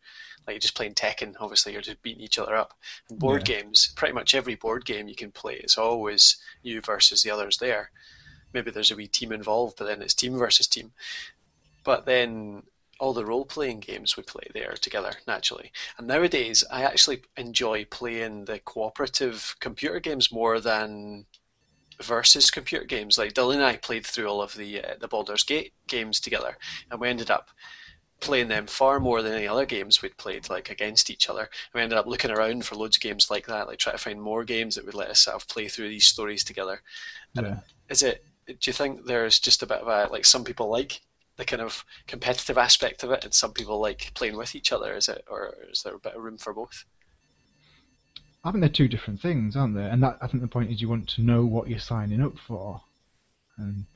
Like you're just playing Tekken, obviously you're just beating each other up. And board games, pretty much every board game you can play, it's always you versus the others there. Maybe there's a wee team involved, but then it's team versus team. But then all the role playing games we play there together naturally. And nowadays, I actually enjoy playing the cooperative computer games more than versus computer games. Like Dylan and I played through all of the uh, the Baldur's Gate games together, and we ended up playing them far more than any other games we'd played like against each other. And we ended up looking around for loads of games like that, like trying to find more games that would let us sort of play through these stories together. yeah. Is it do you think there's just a bit of a like some people like the kind of competitive aspect of it, and some people like playing with each other? Is it, or is there a bit of room for both? I think they're two different things, aren't they? And that I think the point is you want to know what you're signing up for, and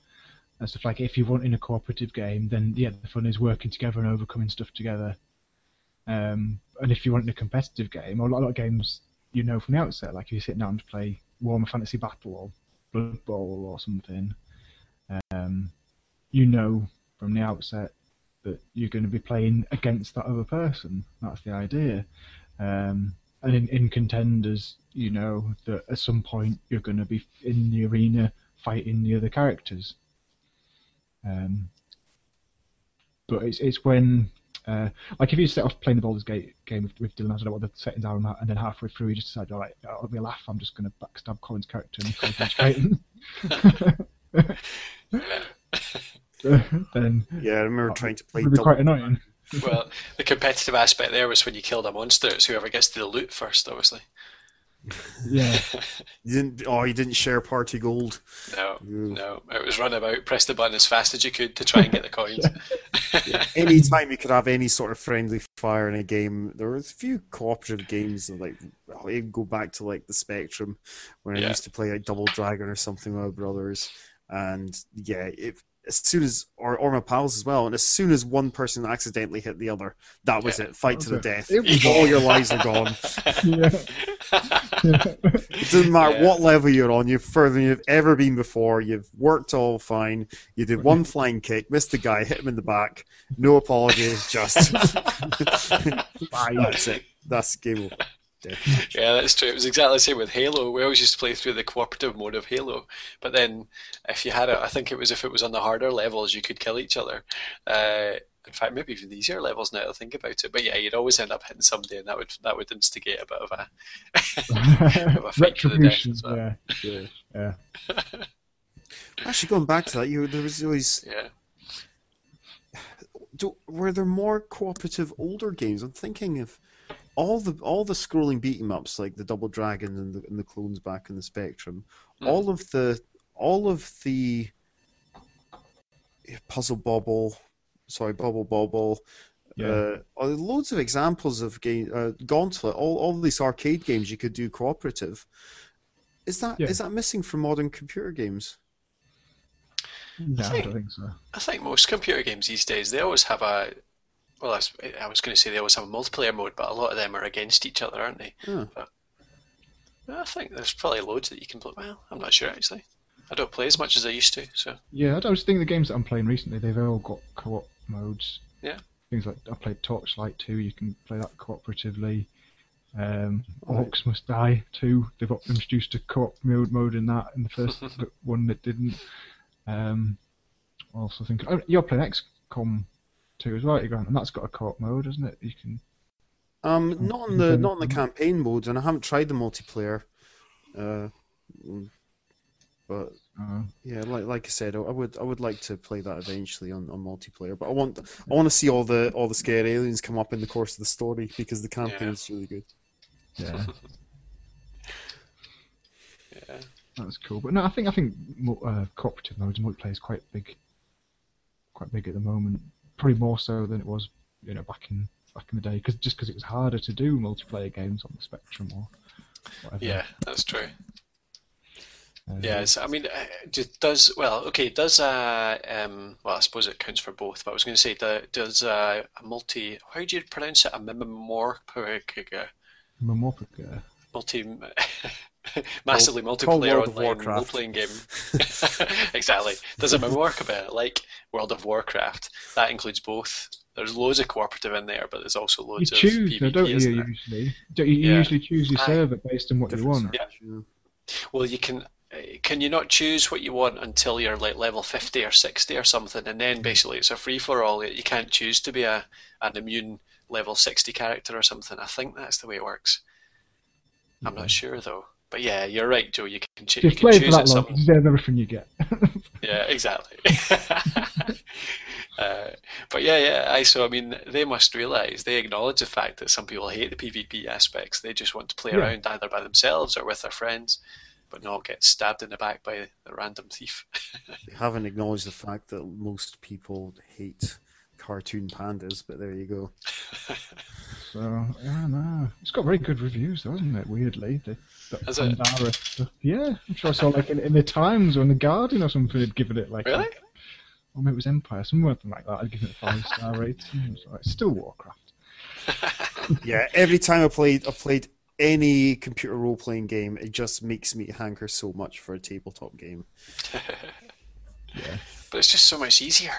and stuff like if you want in a cooperative game, then yeah, the fun is working together and overcoming stuff together. Um, and if you want in a competitive game, or a lot, a lot of games you know from the outset, like if you sit down to play Warhammer Fantasy Battle or Blood Bowl or something, um, you know from the outset that you're going to be playing against that other person. That's the idea. Um, and in, in contenders, you know that at some point you're going to be in the arena fighting the other characters. Um, but it's it's when uh, like if you set off playing the Baldur's Gate game with, with Dylan, I don't know what the settings are on that, and then halfway through you just decide, all right, it'll be a laugh. I'm just going to backstab Colin's character and concentrate. then Yeah, I remember trying to play it'll be double. quite annoying. well, the competitive aspect there was when you killed a monster. It's whoever gets to the loot first, obviously. Yeah, You didn't. Oh, you didn't share party gold. No, Ooh. no. It was run about, press the button as fast as you could to try and get the coins. Anytime you could have any sort of friendly fire in a game, there was a few cooperative games that, like oh, I'll even go back to like the Spectrum when I used to play like Double Dragon or something with my brothers, and yeah, it, as soon as or or my pals as well, and as soon as one person accidentally hit the other, that was Yeah. it, fight to the death. All your lives are gone. yeah. It doesn't matter Yeah. what level you're on, you're further than you've ever been before, you've worked all fine, you did one flying kick, missed the guy, hit him in the back, no apologies, just that's it. That's game over. Dead. Yeah, that's true. It was exactly the same with Halo. We always used to play through the cooperative mode of Halo, but then if you had it, I think it was if it was on the harder levels, you could kill each other. Uh, in fact, maybe even the easier levels now. that I think about it, but yeah, you'd always end up hitting somebody, and that would that would instigate a bit of a, of a fight to the death Retribution. as well. Yeah, Yeah. yeah. Actually, going back to that, you there was always Yeah. do, were there more cooperative older games? I'm thinking of all the all the scrolling beat 'em ups like the Double Dragon and the, and the clones back in the Spectrum. Hmm. All of the all of the Puzzle Bobble, sorry, Bubble Bobble. Yeah. Uh, loads of examples of game uh, Gauntlet. All all these arcade games you could do cooperative. Is that is Yeah. that missing from modern computer games? No, I think- don't think so. I think most computer games these days they always have a. Well, I was, I was going to say they always have a multiplayer mode, but a lot of them are against each other, aren't they? Huh. But I think there's probably loads that you can play. Well, I'm not sure actually. I don't play as much as I used to, so Yeah, I was thinking the games that I'm playing recently, they've all got co-op modes. Yeah. Things like I played Torchlight 2, you can play that cooperatively. Um, Right. Orcs Must Die 2, they've introduced a co-op mode, mode in that, in the first one that didn't. Um, also think oh, you're playing XCOM 2 as well, aren't you, Grant? and that's got a co-op mode, isn't it? You can. Um, not on the not on the campaign mode, and I haven't tried the multiplayer. Uh, but Uh, yeah, like like I said, I I would I would like to play that eventually on, on multiplayer. But I want I want to see all the all the scary aliens come up in the course of the story because the campaign Yeah. is really good. yeah, yeah. that's cool. But no, I think I think uh, cooperative modes and multiplayer is quite big, quite big at the moment. Probably more so than it was, you know, back in back in the day. Cause, just because it was harder to do multiplayer games on the Spectrum or whatever. Yeah, that's true. Um, Yeah, I mean, uh, does well, okay, does uh, um, well, I suppose it counts for both. But I was going to say, does uh, a multi, how do you pronounce it? A mimomorphic, Mamorpic, multi, massively multiplayer online role-playing game. exactly. Does it work a bit like World of Warcraft? That includes both. There's loads of cooperative in there, but there's also loads of choose, though, PvP, don't you? Usually, don't you, you Yeah. usually choose your server based on what you want. yeah. Well, you can. uh, Can you not choose what you want until you're like level 50 or 60 or something, and then basically it's a free for all. You can't choose to be a an immune level 60 character or something. I think that's the way it works. I'm not sure though. But yeah, you're right, Joe. You can, ch- you you can play for choose that it. long, Some, you deserve everything you get. yeah, exactly. uh, but yeah, yeah. I so I mean, they must realise they acknowledge the fact that some people hate the PvP aspects. They just want to play Yeah. around either by themselves or with their friends. but not get stabbed in the back by a random thief. They haven't acknowledged the fact that most people hate cartoon pandas, but there you go. So yeah, no, it's got very good reviews, though, hasn't it? Weirdly, the, the Has it? Stuff. Yeah, I'm sure I saw like in, in the Times or in the Guardian or something, had given it like a- really? or maybe it was Empire, something like that. I'd given it a five star rating. So it's still Warcraft. Yeah, every time I played, I played any computer role playing game, it just makes me hanker so much for a tabletop game. Yeah, But it's just so much easier.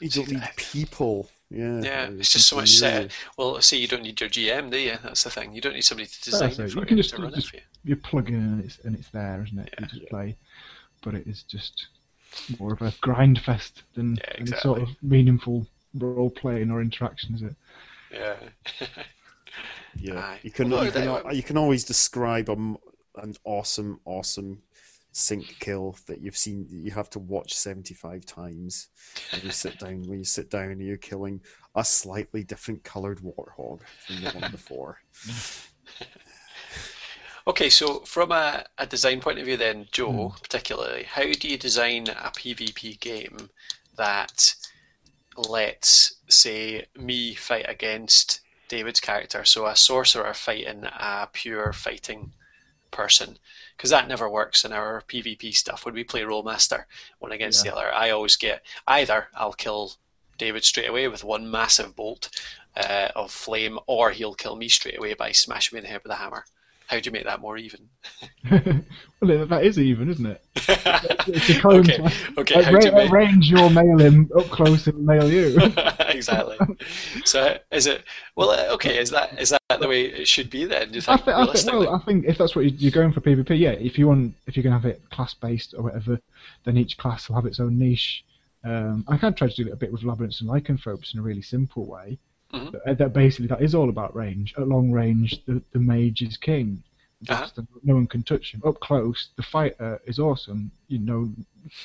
You don't need people. Yeah, Yeah, it's just so much set. Well, see, you don't need your GM, do you? That's the thing. You don't need somebody to design That's it it. for You can you, just- to run just- it for you. you plug in and it's and it's there, isn't it? Yeah. You just play, but it is just more of a grind fest than Yeah, any sort of meaningful role playing or interaction, is it? Yeah. Yeah, Aye. you can Well, you can, you can always describe a m an awesome, awesome sync kill that you've seen. You have to watch seventy five times when you sit down. When you sit down, and you're killing a slightly different coloured warthog from the one before. Okay, so from a, a design point of view, then, Joe, Hmm. particularly, how do you design a PvP game that lets, say, me fight against David's character, so a sorcerer fighting a pure fighting person? Because that never works in our PvP stuff. When we play Rolemaster, one against Yeah. the other, I always get either I'll kill David straight away with one massive bolt uh, of flame, or he'll kill me straight away by smashing me in the head with a hammer. How do you make that more even? well, that is even, isn't it? It's a cone okay, okay. How do you make range, you'll mail in Up close, he'll mail you. exactly? So is it well? uh, Okay, is that is that the way it should be then? Do you I, think, th- I think, well, I think if that's what you- you're going for PvP, yeah. If you want, if you're going to have it class based or whatever, then each class will have its own niche. Um, I kind of try to do it a bit with labyrinths and lycanthropes in a really simple way. Mhm. That, that basically that is all about range. At long range, the, the mage is king. Uh-huh. The- no one can touch him. Up close, the fighter is awesome. You know,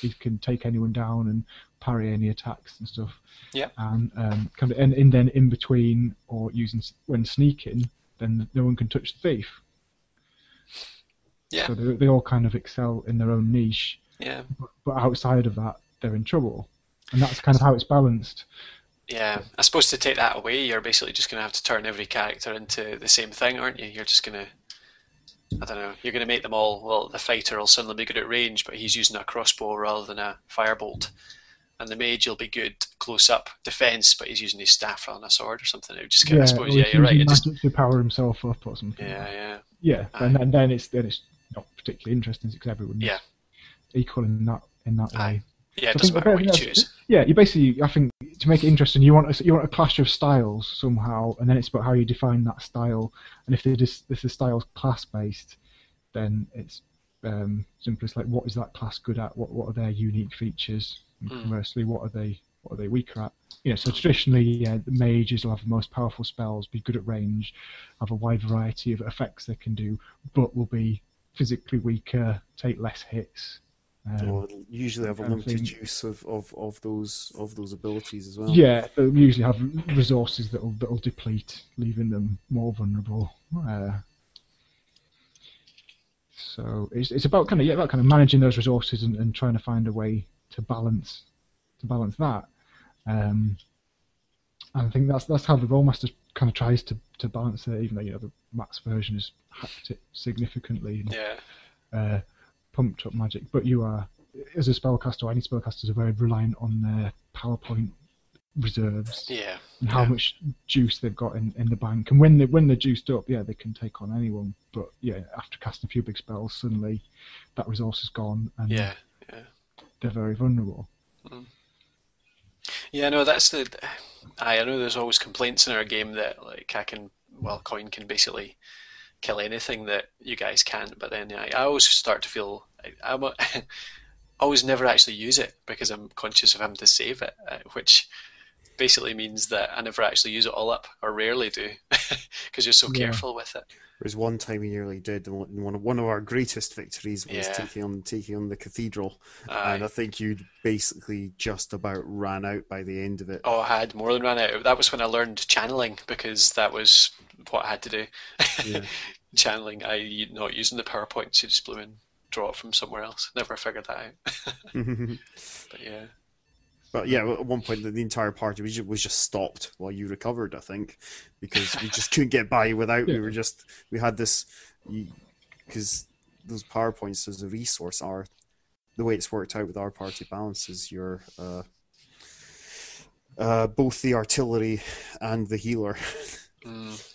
he can take anyone down and parry any attacks and stuff. Yeah. And um, kind of, and, and then in between or using when sneaking, then no one can touch the thief. Yeah. So they, they all kind of excel in their own niche, yeah, but, but outside of that, they're in trouble. And that's kind of how it's balanced. Yeah. I suppose to take that away, you're basically just going to have to turn every character into the same thing, aren't you? You're just going to I don't know. You're going to make them all. Well, the fighter will suddenly be good at range, but he's using a crossbow rather than a firebolt. And the mage will be good close up defense, but he's using his staff rather than a sword or something. It would just get. I suppose. Yeah, you're right. It just. to power himself up or something. Yeah, yeah. Yeah, Aye. and then, then it's then it's not particularly interesting because everyone's Yeah. equal in that in that Aye. way. Yeah, it doesn't matter what you choose. Yeah, you basically, I think, to make it interesting, you want a, you want a clash of styles somehow, and then it's about how you define that style. And if just if the style's class based, then it's um, simple. It's like what is that class good at? What what are their unique features? And Mm. conversely, what are they what are they weaker at? You know, so traditionally, yeah, the mages will have the most powerful spells, be good at range, have a wide variety of effects they can do, but will be physically weaker, take less hits. Um, Or usually have a limited thing. use of, of, of those of those abilities as well. Yeah, they'll usually have resources that'll that'll deplete, leaving them more vulnerable. Uh, so it's it's about kind of yeah, about kind of managing those resources and, and trying to find a way to balance to balance that. Um, and I think that's that's how the Rolemaster kind of tries to, to balance it, even though you know the max version has hacked it significantly and Yeah, uh, pumped up magic. But you are, as a spellcaster, any spellcasters are very reliant on their power point reserves yeah. and how yeah. much juice they've got in, in the bank. And when they when they're juiced up, yeah, they can take on anyone. But yeah, after casting a few big spells, suddenly that resource is gone and Yeah, they're very vulnerable. Mm. yeah. No, that's the. I I know there's always complaints in our game that like I can, well, coin can basically kill anything that you guys can't. But then I, I always start to feel I, I'm a, I always never actually use it because I'm conscious of having to save it, uh, which basically means that I never actually use it all up, or rarely do, because you're so Yeah. careful with it. Whereas one time we nearly did, and one one of one of our greatest victories was Yeah. taking on taking on the cathedral, Aye. and I think you'd basically just about ran out by the end of it. Oh, I had more than ran out. That was when I learned channeling because that was what I had to do. Yeah. channeling, i.e., not using the power point to just bloom and draw it from somewhere else. Never figured that out. but yeah. But yeah, at one point the, the entire party was just, was just stopped while you recovered. I think because we just couldn't get by without. We were just we had this because those power points as a resource are the way it's worked out with our party balance is your uh, uh, both the artillery and the healer. Mm.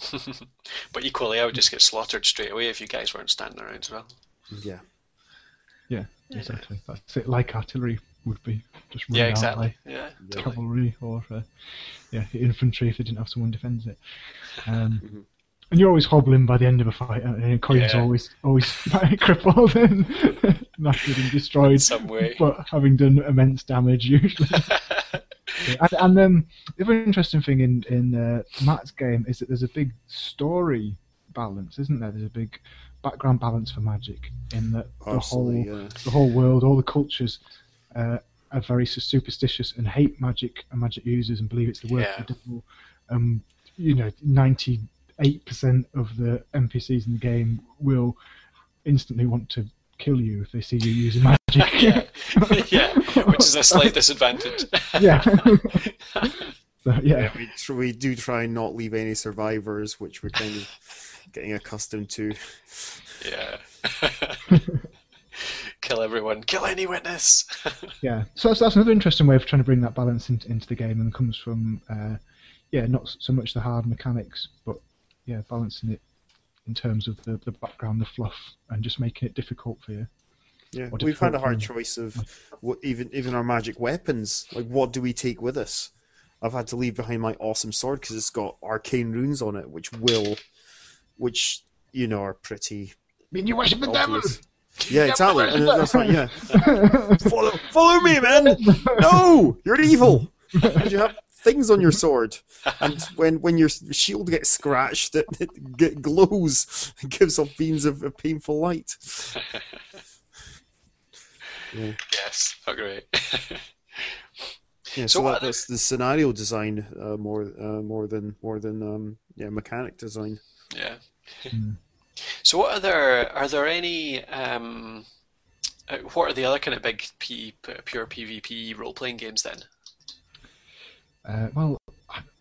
but equally, I would just get slaughtered straight away if you guys weren't standing around as well. yeah, Yeah, exactly. That's it. Like artillery would be just run Yeah, exactly. by Yeah, Yeah. cavalry or uh, yeah, infantry if they didn't have someone defends it. Um, Mhm. And you're always hobbling by the end of a fight, aren't? Coin's Yeah. always always crippled and knackered and destroyed, Some way. but having done immense damage usually. and, and then the other interesting thing in in uh, Matt's game is that there's a big story balance, isn't there? There's a big background balance for Magic in that the absolutely. whole Yeah. the whole world, all the cultures uh, are very superstitious and hate magic and magic users and believe it's the work of the devil. Um, you know, ninety-eight percent of the NPCs in the game will instantly want to kill you if they see you using magic. yeah, yeah, which is a slight disadvantage. yeah. so, yeah. Yeah, we, tr- we do try and not leave any survivors, which we're kind of getting accustomed to. yeah. Kill everyone. Kill any witness. Yeah, so that's, that's another interesting way of trying to bring that balance into, into the game, and comes from, uh, yeah, not so much the hard mechanics, but yeah, balancing it in terms of the, the background, the fluff, and just making it difficult for you. Yeah, we've had a hard choice of what even even our magic weapons. Like, what do we take with us? I've had to leave behind my awesome sword because it's got arcane runes on it, which will, which you know are pretty I mean, you worship the devil! Obvious. Yeah, exactly. And that's right. Yeah, follow, follow me, man. No, you're evil. And you have things on your sword, and when when your shield gets scratched, it, it g- glows and gives off beams of, of painful light. Yeah. yes, not great. Yeah, So so, that, that's the scenario design uh, more uh, more than more than um, yeah mechanic design. yeah. Hmm. So, what other are there any? Um, uh, what are the other kind of big P, pure PvP role playing games then? Uh, well,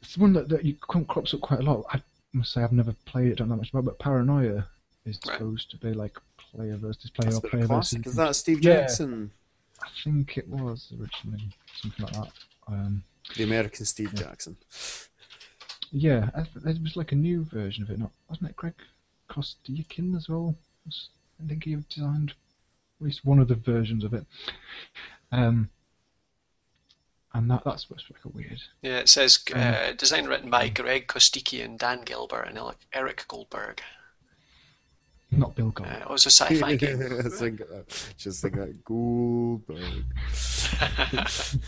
it's one that, that you, crops up quite a lot. I must say I've never played it, don't know much about, but Paranoia is Right. supposed to be like player versus player That's or player classic. versus. Is that Steve Yeah. Jackson, I think it was originally something like that. Um, the American Steve Jackson? Yeah, I th- there was like a new version of it, not wasn't it Greg Costikyan as well? I think he designed at least one of the versions of it. Um, and that that's what's like a weird. Yeah, it says uh, Mm. design written by Greg Costikyan Dan Gelber and Eric Goldberg. Not Bill Goldberg. Uh, it was a sci-fi game. It's like, uh, just like that Goldberg.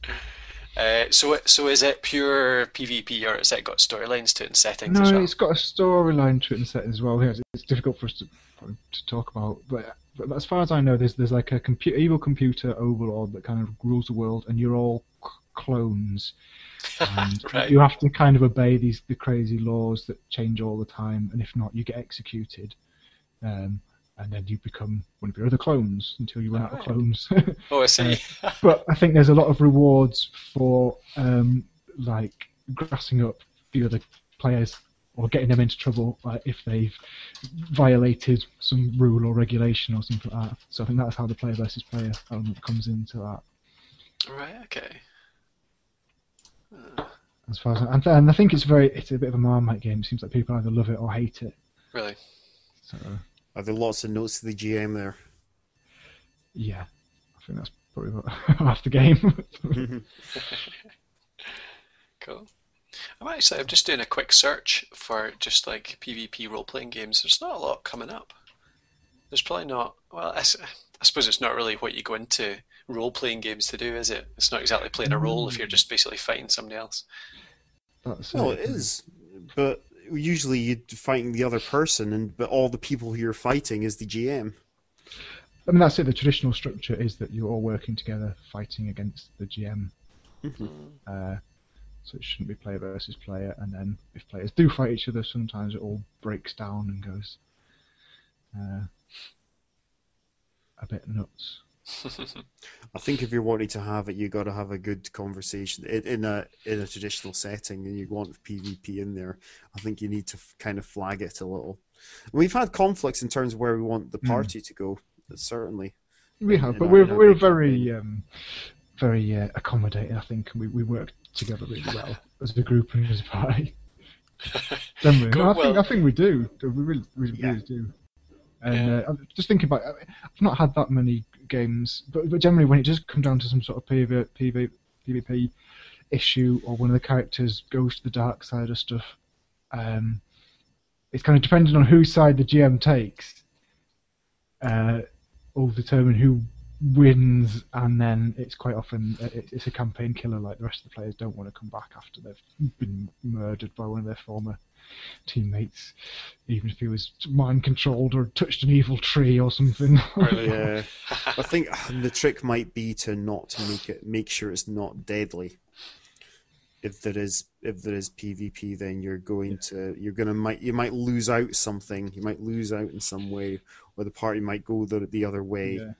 uh, so, so is it pure PvP or has it got storylines to it and settings no, as well? it's got a storyline to it and settings as well. Yeah, it's, difficult for us to to talk about, but, but as far as I know, there's there's like a evil computer overlord that kind of rules the world, and you're all c- clones. and Right. you have to kind of obey these the crazy laws that change all the time, and if not, you get executed. Um, and then you become one of your other clones until you run out of clones. Oh, I see. but I think there's a lot of rewards for um, like grassing up the other players or getting them into trouble like if they've violated some rule or regulation or something like that. So I think that's how the player versus player element comes into that. right. Okay. As far as I, and, and I think it's very it's a bit of a marmite game. It seems like people either love it or hate it. Really. So Are there lots of notes to the GM there? yeah, I think that's probably about half the game. Cool. I'm actually I'm just doing a quick search for just like PvP role playing games. There's not a lot coming up. There's probably not. Well, I suppose it's not really what you go into role playing games to do, is it? It's not exactly playing a role if you're mm. just basically fighting somebody else. that's Well, it is, but usually you're fighting the other person, and but all the people who you're fighting is the GM. I mean, that's it. The traditional structure is that you're all working together, fighting against the GM. Mm-hmm. Uh, so it shouldn't be player versus player. And then if players do fight each other, sometimes it all breaks down and goes uh, a bit nuts. I think if you're wanting to have it, you got to have a good conversation in, in a in a traditional setting, and you want PvP in there. I think you need to f- kind of flag it a little. We've had conflicts in terms of where we want the Hmm. party to go. Certainly, We have, in but our- we're we're very um, very uh, accommodating. I think and we we work together really well as a group and as a party. Don't we? Good, No, I think I think we do. We really, we Yeah. really do. And Yeah. uh, just thinking about, I've not had that many games, but, but generally when it does come down to some sort of PV, PV, PvP issue or one of the characters goes to the dark side of stuff, um, it's kind of dependent on whose side the GM takes. Uh, will determine who wins, and then it's quite often uh, it's a campaign killer. Like the rest of the players don't want to come back after they've been murdered by one of their former teammates, even if he was mind controlled or touched an evil tree or something. yeah. I think the trick might be to not make it make sure it's not deadly. If there is if there is PvP, then you're going to you're gonna might you might lose out something. You might lose out in some way, or the party might go the the other way. Yeah.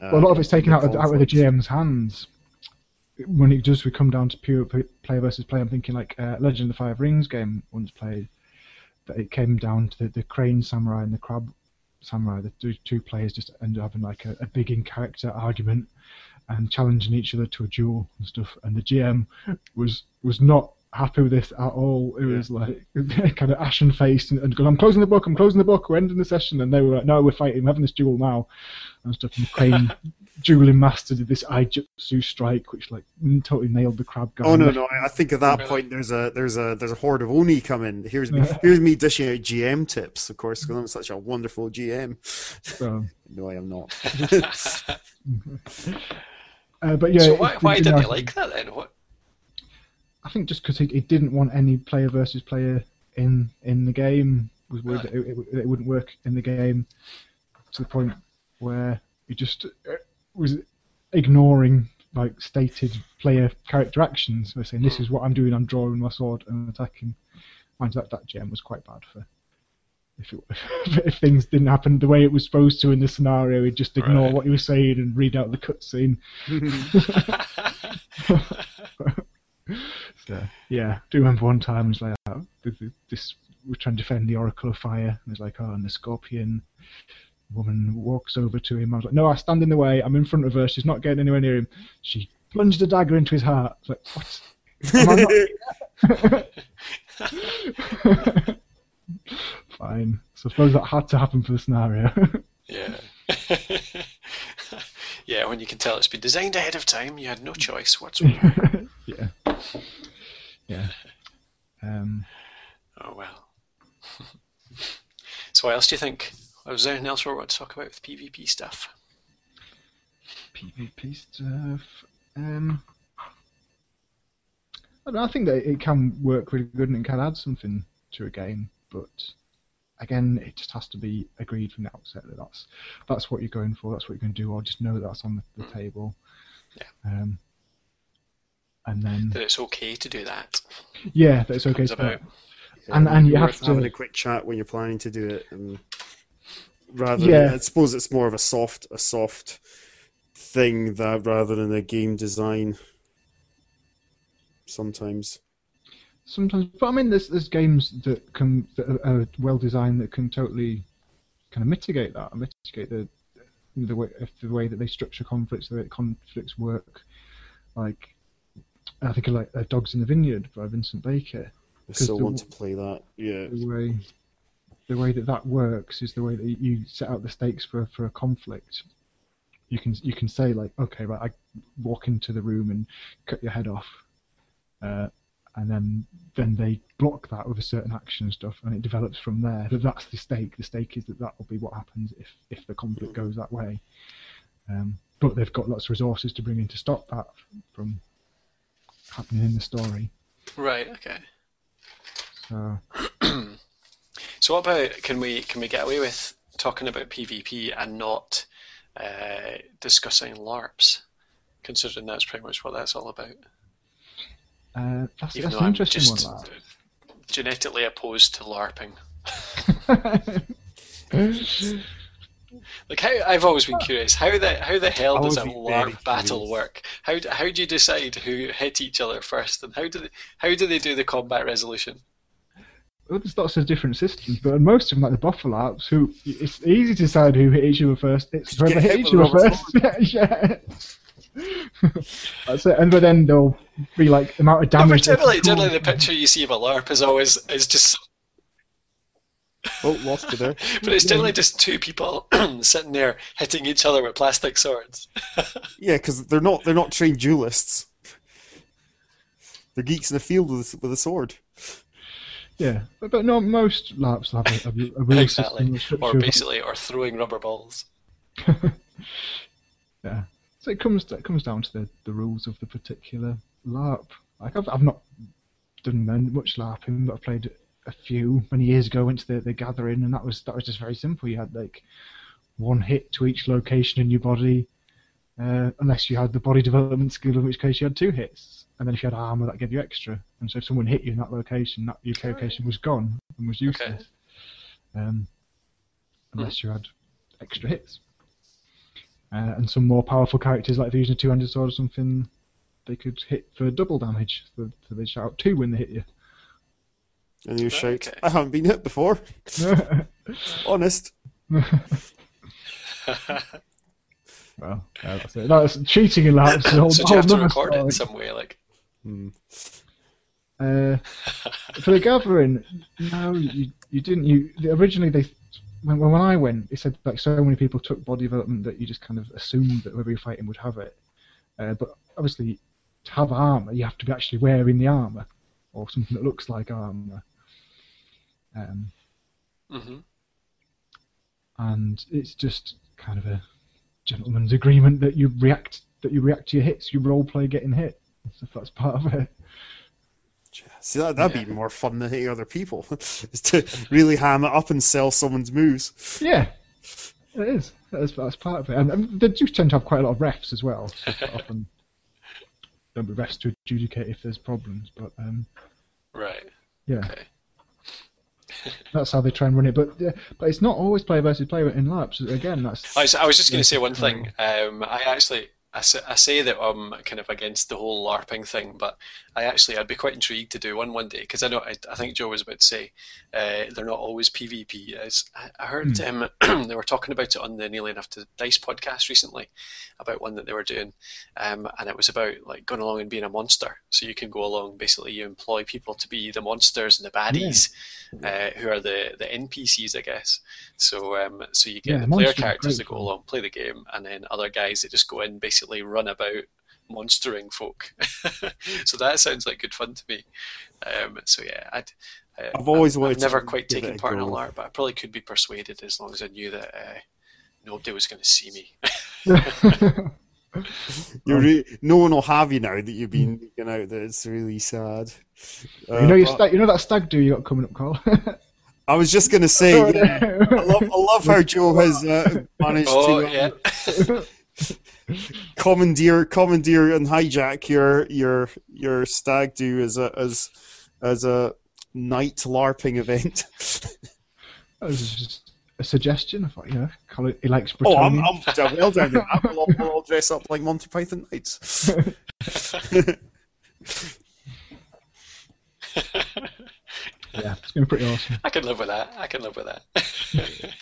Uh, well, a lot of it's taken out of, out of the. GM's hands. When it does, we come down to pure player versus player. I'm thinking like uh, Legend of the Five Rings game once played. That it came down to the, the crane samurai and the crab samurai. The two, two players just ended up having like a, a big in character argument and challenging each other to a duel and stuff. And the GM was was not happy with this at all. It was like kind of ashen faced and, and going, "I'm closing the book. I'm closing the book. We're ending the session." And they were like, "No, we're fighting. We're having this duel now." And stuff. And the crane dueling master did this Iaijutsu strike, which like totally nailed the crab guy. Oh no, no! I I think at that point there's a there's a there's a horde of oni coming. Here's me here's me dishing out GM tips, of course, because I'm such a wonderful GM. So, No, I am not. uh, but yeah. so why, why did didn't you like that then? What? I think just because he, he didn't want any player versus player in in the game was worried Really? that it, it, it wouldn't work in the game to the point where he just uh, was ignoring like stated player character actions. We're saying this is what I'm doing. I'm drawing my sword and attacking. Mind you, that that gem was quite bad for. If, it, if things didn't happen the way it was supposed to in the scenario, he'd just ignore Right. what he was saying and read out the cutscene. So, yeah, I do remember one time it was like, oh, this, this we're trying to defend the Oracle of Fire, and it's like, oh, and the Scorpion woman walks over to him. I was like, no, I stand in the way. I'm in front of her. She's not getting anywhere near him. She plunged a dagger into his heart. It's like, what? Am I not- Fine. So I suppose that had to happen for the scenario. yeah. yeah, when you can tell it's been designed ahead of time, you had no choice whatsoever. yeah. Yeah. Um, oh well. so what else do you think? Was there anything else we want to talk about with PvP stuff? PvP stuff. Um, I, don't know, I think that it can work really good and it can add something to a game, but again, it just has to be agreed from the outset that that's that's what you're going for, that's what you're going to do, or just know that that's on the, the table. Yeah. Um, and then That it's okay to do that. yeah, that it's okay. Comes To about. And- and you have to- having a quick chat when you're planning to do it, and rather, Yeah. I suppose it's more of a soft, a soft thing that rather than a game design. Sometimes, Sometimes, but I mean, there's there's games that can that are, are well designed that can totally kind of mitigate that, mitigate the the way if the way that they structure conflicts, the way that conflicts work. Like, I think of like uh, Dogs in the Vineyard by Vincent Baker. I still the- want to play that. Yeah, The way the way that that works is the way that you set out the stakes for for a conflict. You can you can say like, okay, right, I walk into the room and cut your head off. Uh, and then then they block that with a certain action and stuff, and it develops from there. But that's the stake. The stake is that that will be what happens if if the conflict goes that way. Um, but they've got lots of resources to bring in to stop that from happening in the story. Right, okay. So So what about can we can we get away with talking about PvP and not uh, discussing LARPs, considering that's pretty much what that's all about? Uh, that's Even that's though an I'm interesting just one. genetically opposed to LARPing. That. Like how I've always been curious how the how the hell does a always LARP battle curious. work? How d- how do you decide who hit each other first, and how do they, how do they do the combat resolution? Well, there's lots of different systems, but most of them, like the Buffalo apps, who it's easy to decide who hit each other first. It's whoever get hit hit each other first. yeah. That's it. And but then there'll be like amount of No, damage. generally, generally the picture you see of a LARP is always is just, Oh, lost you there. but it's generally just two people sitting there hitting each other with plastic swords. Yeah, because they're not they're not trained duelists. They're geeks in the field with with a sword. Yeah, but, but no, most LARPs have a, a, a rule Exactly. system. a structure Or basically, or throwing rubber balls. yeah. So it comes it comes down to the, the rules of the particular LARP. Like I've I've not done man- much LARPing, but I've played a few many years ago. Went to the, the gathering, and that was that was just very simple. You had like one hit to each location in your body, uh, unless you had the body development skill, in which case you had two hits. And then if you had armor, that gave you extra. And so if someone hit you in that location, that your location was gone and was useless. Um, unless you had extra hits. Uh, and some more powerful characters, like if you're using a two-handed sword or something, they could hit for double damage. So, so they shout two when they hit you. And you shout, Okay. "I haven't been hit before." Honest. well, yeah, that's it. No, it's cheating in that. It's whole, so do you have to nother record it in some way, like? Hmm. Uh, for the gathering, no, you, you didn't. You originally they when when I went, it said like so many people took body development that you just kind of assumed that whoever you're fighting would have it. Uh, but obviously, to have armor, you have to be actually wearing the armor or something that looks like armor. Um, hmm and it's just kind of a gentleman's agreement that you react that you react to your hits. You role play getting hit. So that's part of it. See, that, that'd be more fun than hitting other people. is to really ham it up and sell someone's moves. Yeah, it is. That's, that's part of it. And, and they do tend to have quite a lot of refs as well. So often, don't be refs to adjudicate if there's problems. But um, Right. yeah, Okay. That's how they try and run it. But yeah, but it's not always player versus player in LARPs. Again, that's I was, I was just going to say one thing. Um, I actually, I say, that I'm kind of against the whole LARPing thing, but I actually, I'd be quite intrigued to do one one day because I know, I, I think Joe was about to say uh, they're not always PvP. As I, heard um, they were talking about it on the Nearly Enough to Dice podcast recently about one that they were doing, um, and it was about like going along and being a monster. So you can go along, basically, you employ people to be the monsters and the baddies, uh, who are the the NPCs, I guess. So um, so you get Yeah, the player characters that go along, play the game, and then other guys that just go in, basically run about monstering folk. so that sounds like good fun to me. Um, so yeah, I'd, uh, I've always I've, wanted to never quite taken a part in a. LARP, but I probably could be persuaded as long as I knew that uh, nobody was going to see me. You're re- no one will have you now that you've been leaking out. That it's really sad. Uh, you know your but stag, you know that stag do you got coming up, Carl. I was just gonna say, yeah, I love, I love how Joe has uh, managed oh to uh, yeah, commandeer, commandeer, and hijack your your your stag do as a as as a night larping event. That was just a suggestion. I thought, you know, Colin, he likes oh, I'm, I'm well down with that. We'll all, we'll all dress up like Monty Python Knights. yeah, it's going to be pretty awesome. I can live with that. I can live with that.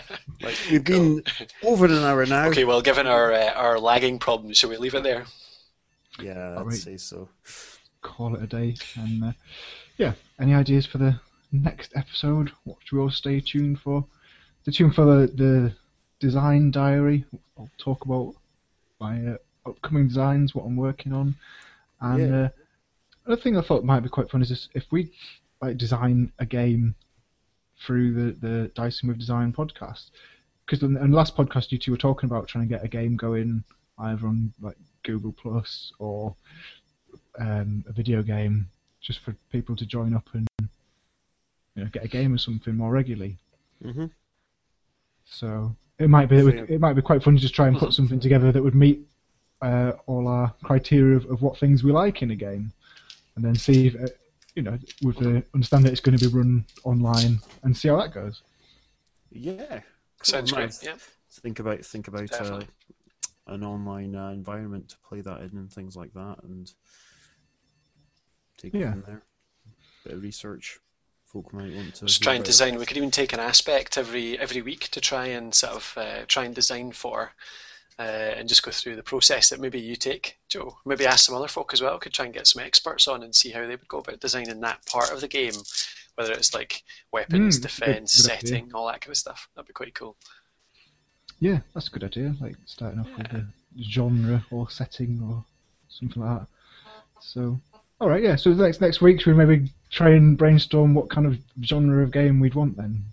Like we've been over an hour now. okay, well, given our uh, our lagging problems, shall we leave it there? Yeah, I'd Alright. say so. Call it a day. And uh, yeah, any ideas for the next episode? What should we all stay tuned for? Stay tuned for the, the design diary. I'll talk about my uh, upcoming designs, what I'm working on, and Yeah. uh, another thing I thought might be quite fun is this, if we like design a game through the the Dyson with Design podcast. Because in, the last podcast, you two were talking about trying to get a game going either on like Google Plus or um, a video game, just for people to join up and you know get a game or something more regularly. hmm So it might be So, yeah. it might be quite fun to just try and put something together that would meet uh, all our criteria of, of what things we like in a game, and then see if, you know, with the understand that it's going to be run online and see how that goes. Yeah. Cool. Sounds great. Yeah. Think about think about uh, an online uh, environment to play that in and things like that, and take it Yeah. from there. Bit of research. Folk might want to. Just try and about it. design. We could even take an aspect every every week to try and sort of uh, try and design for, uh, and just go through the process that maybe you take, Joe. Maybe ask some other folk as well. Could try and get some experts on and see how they would go about designing that part of the game, whether it's like weapons, Mm, that's a good- defense, good idea. setting, all that kind of stuff. That'd be quite cool. Yeah, that's a good idea. Like starting off with a genre or setting or something like that. So, all right, yeah. So next next week, should we maybe try and brainstorm what kind of genre of game we'd want then?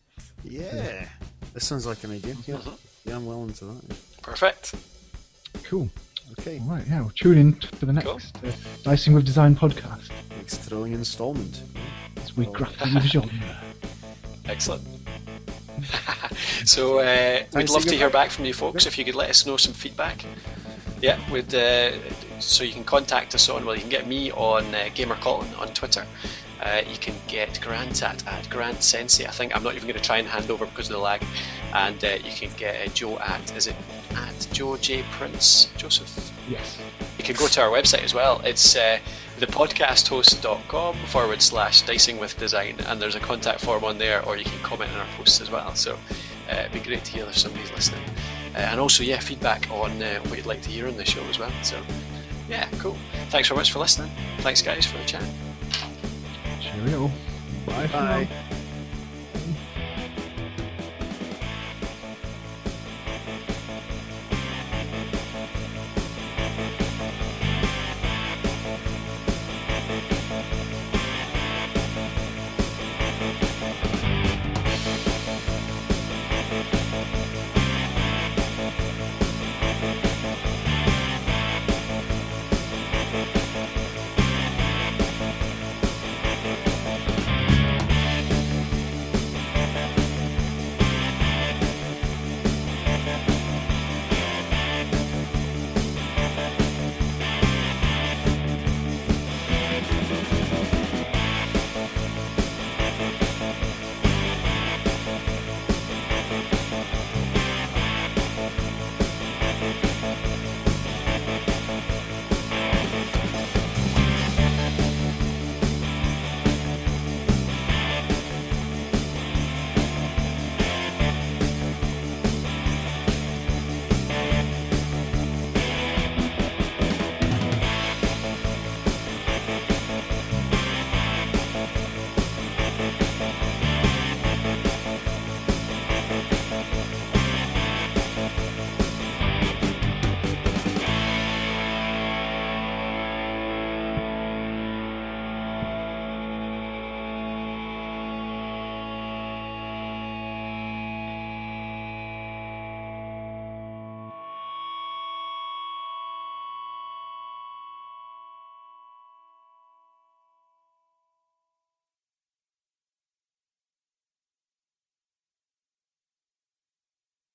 Yeah. This sounds like an idea. Yeah. Mhm. Yeah, I'm well into that. Perfect. Cool. Okay. All right, yeah. Well, tune in for the next Cool. uh, Dicing with Design podcast Next thrilling installment. as we Oh. grapple with genre. Excellent. so uh, we'd Thanks, love to hear goodbye. back from you folks if you could let us know some feedback. Yeah, we'd, uh, so you can contact us on, well, you can get me on uh, Gamer Colin on Twitter. Uh, you can get Grant at, at Grant Sensei. I think I'm not even going to try and hand over because of the lag. And uh, you can get uh, Joe at, is it at Joe J Prince? Joseph? Yes. you can go to our website as well. It's uh, thepodcasthost.com forward slash dicing with design, and there's a contact form on there, or you can comment on our posts as well. So uh, it'd be great to hear if somebody's listening. Uh, and also, yeah, feedback on uh, what you'd like to hear on the show as well. So, yeah, cool. Thanks very much for listening. Thanks, guys, for the chat. Cheerio. Bye. Bye.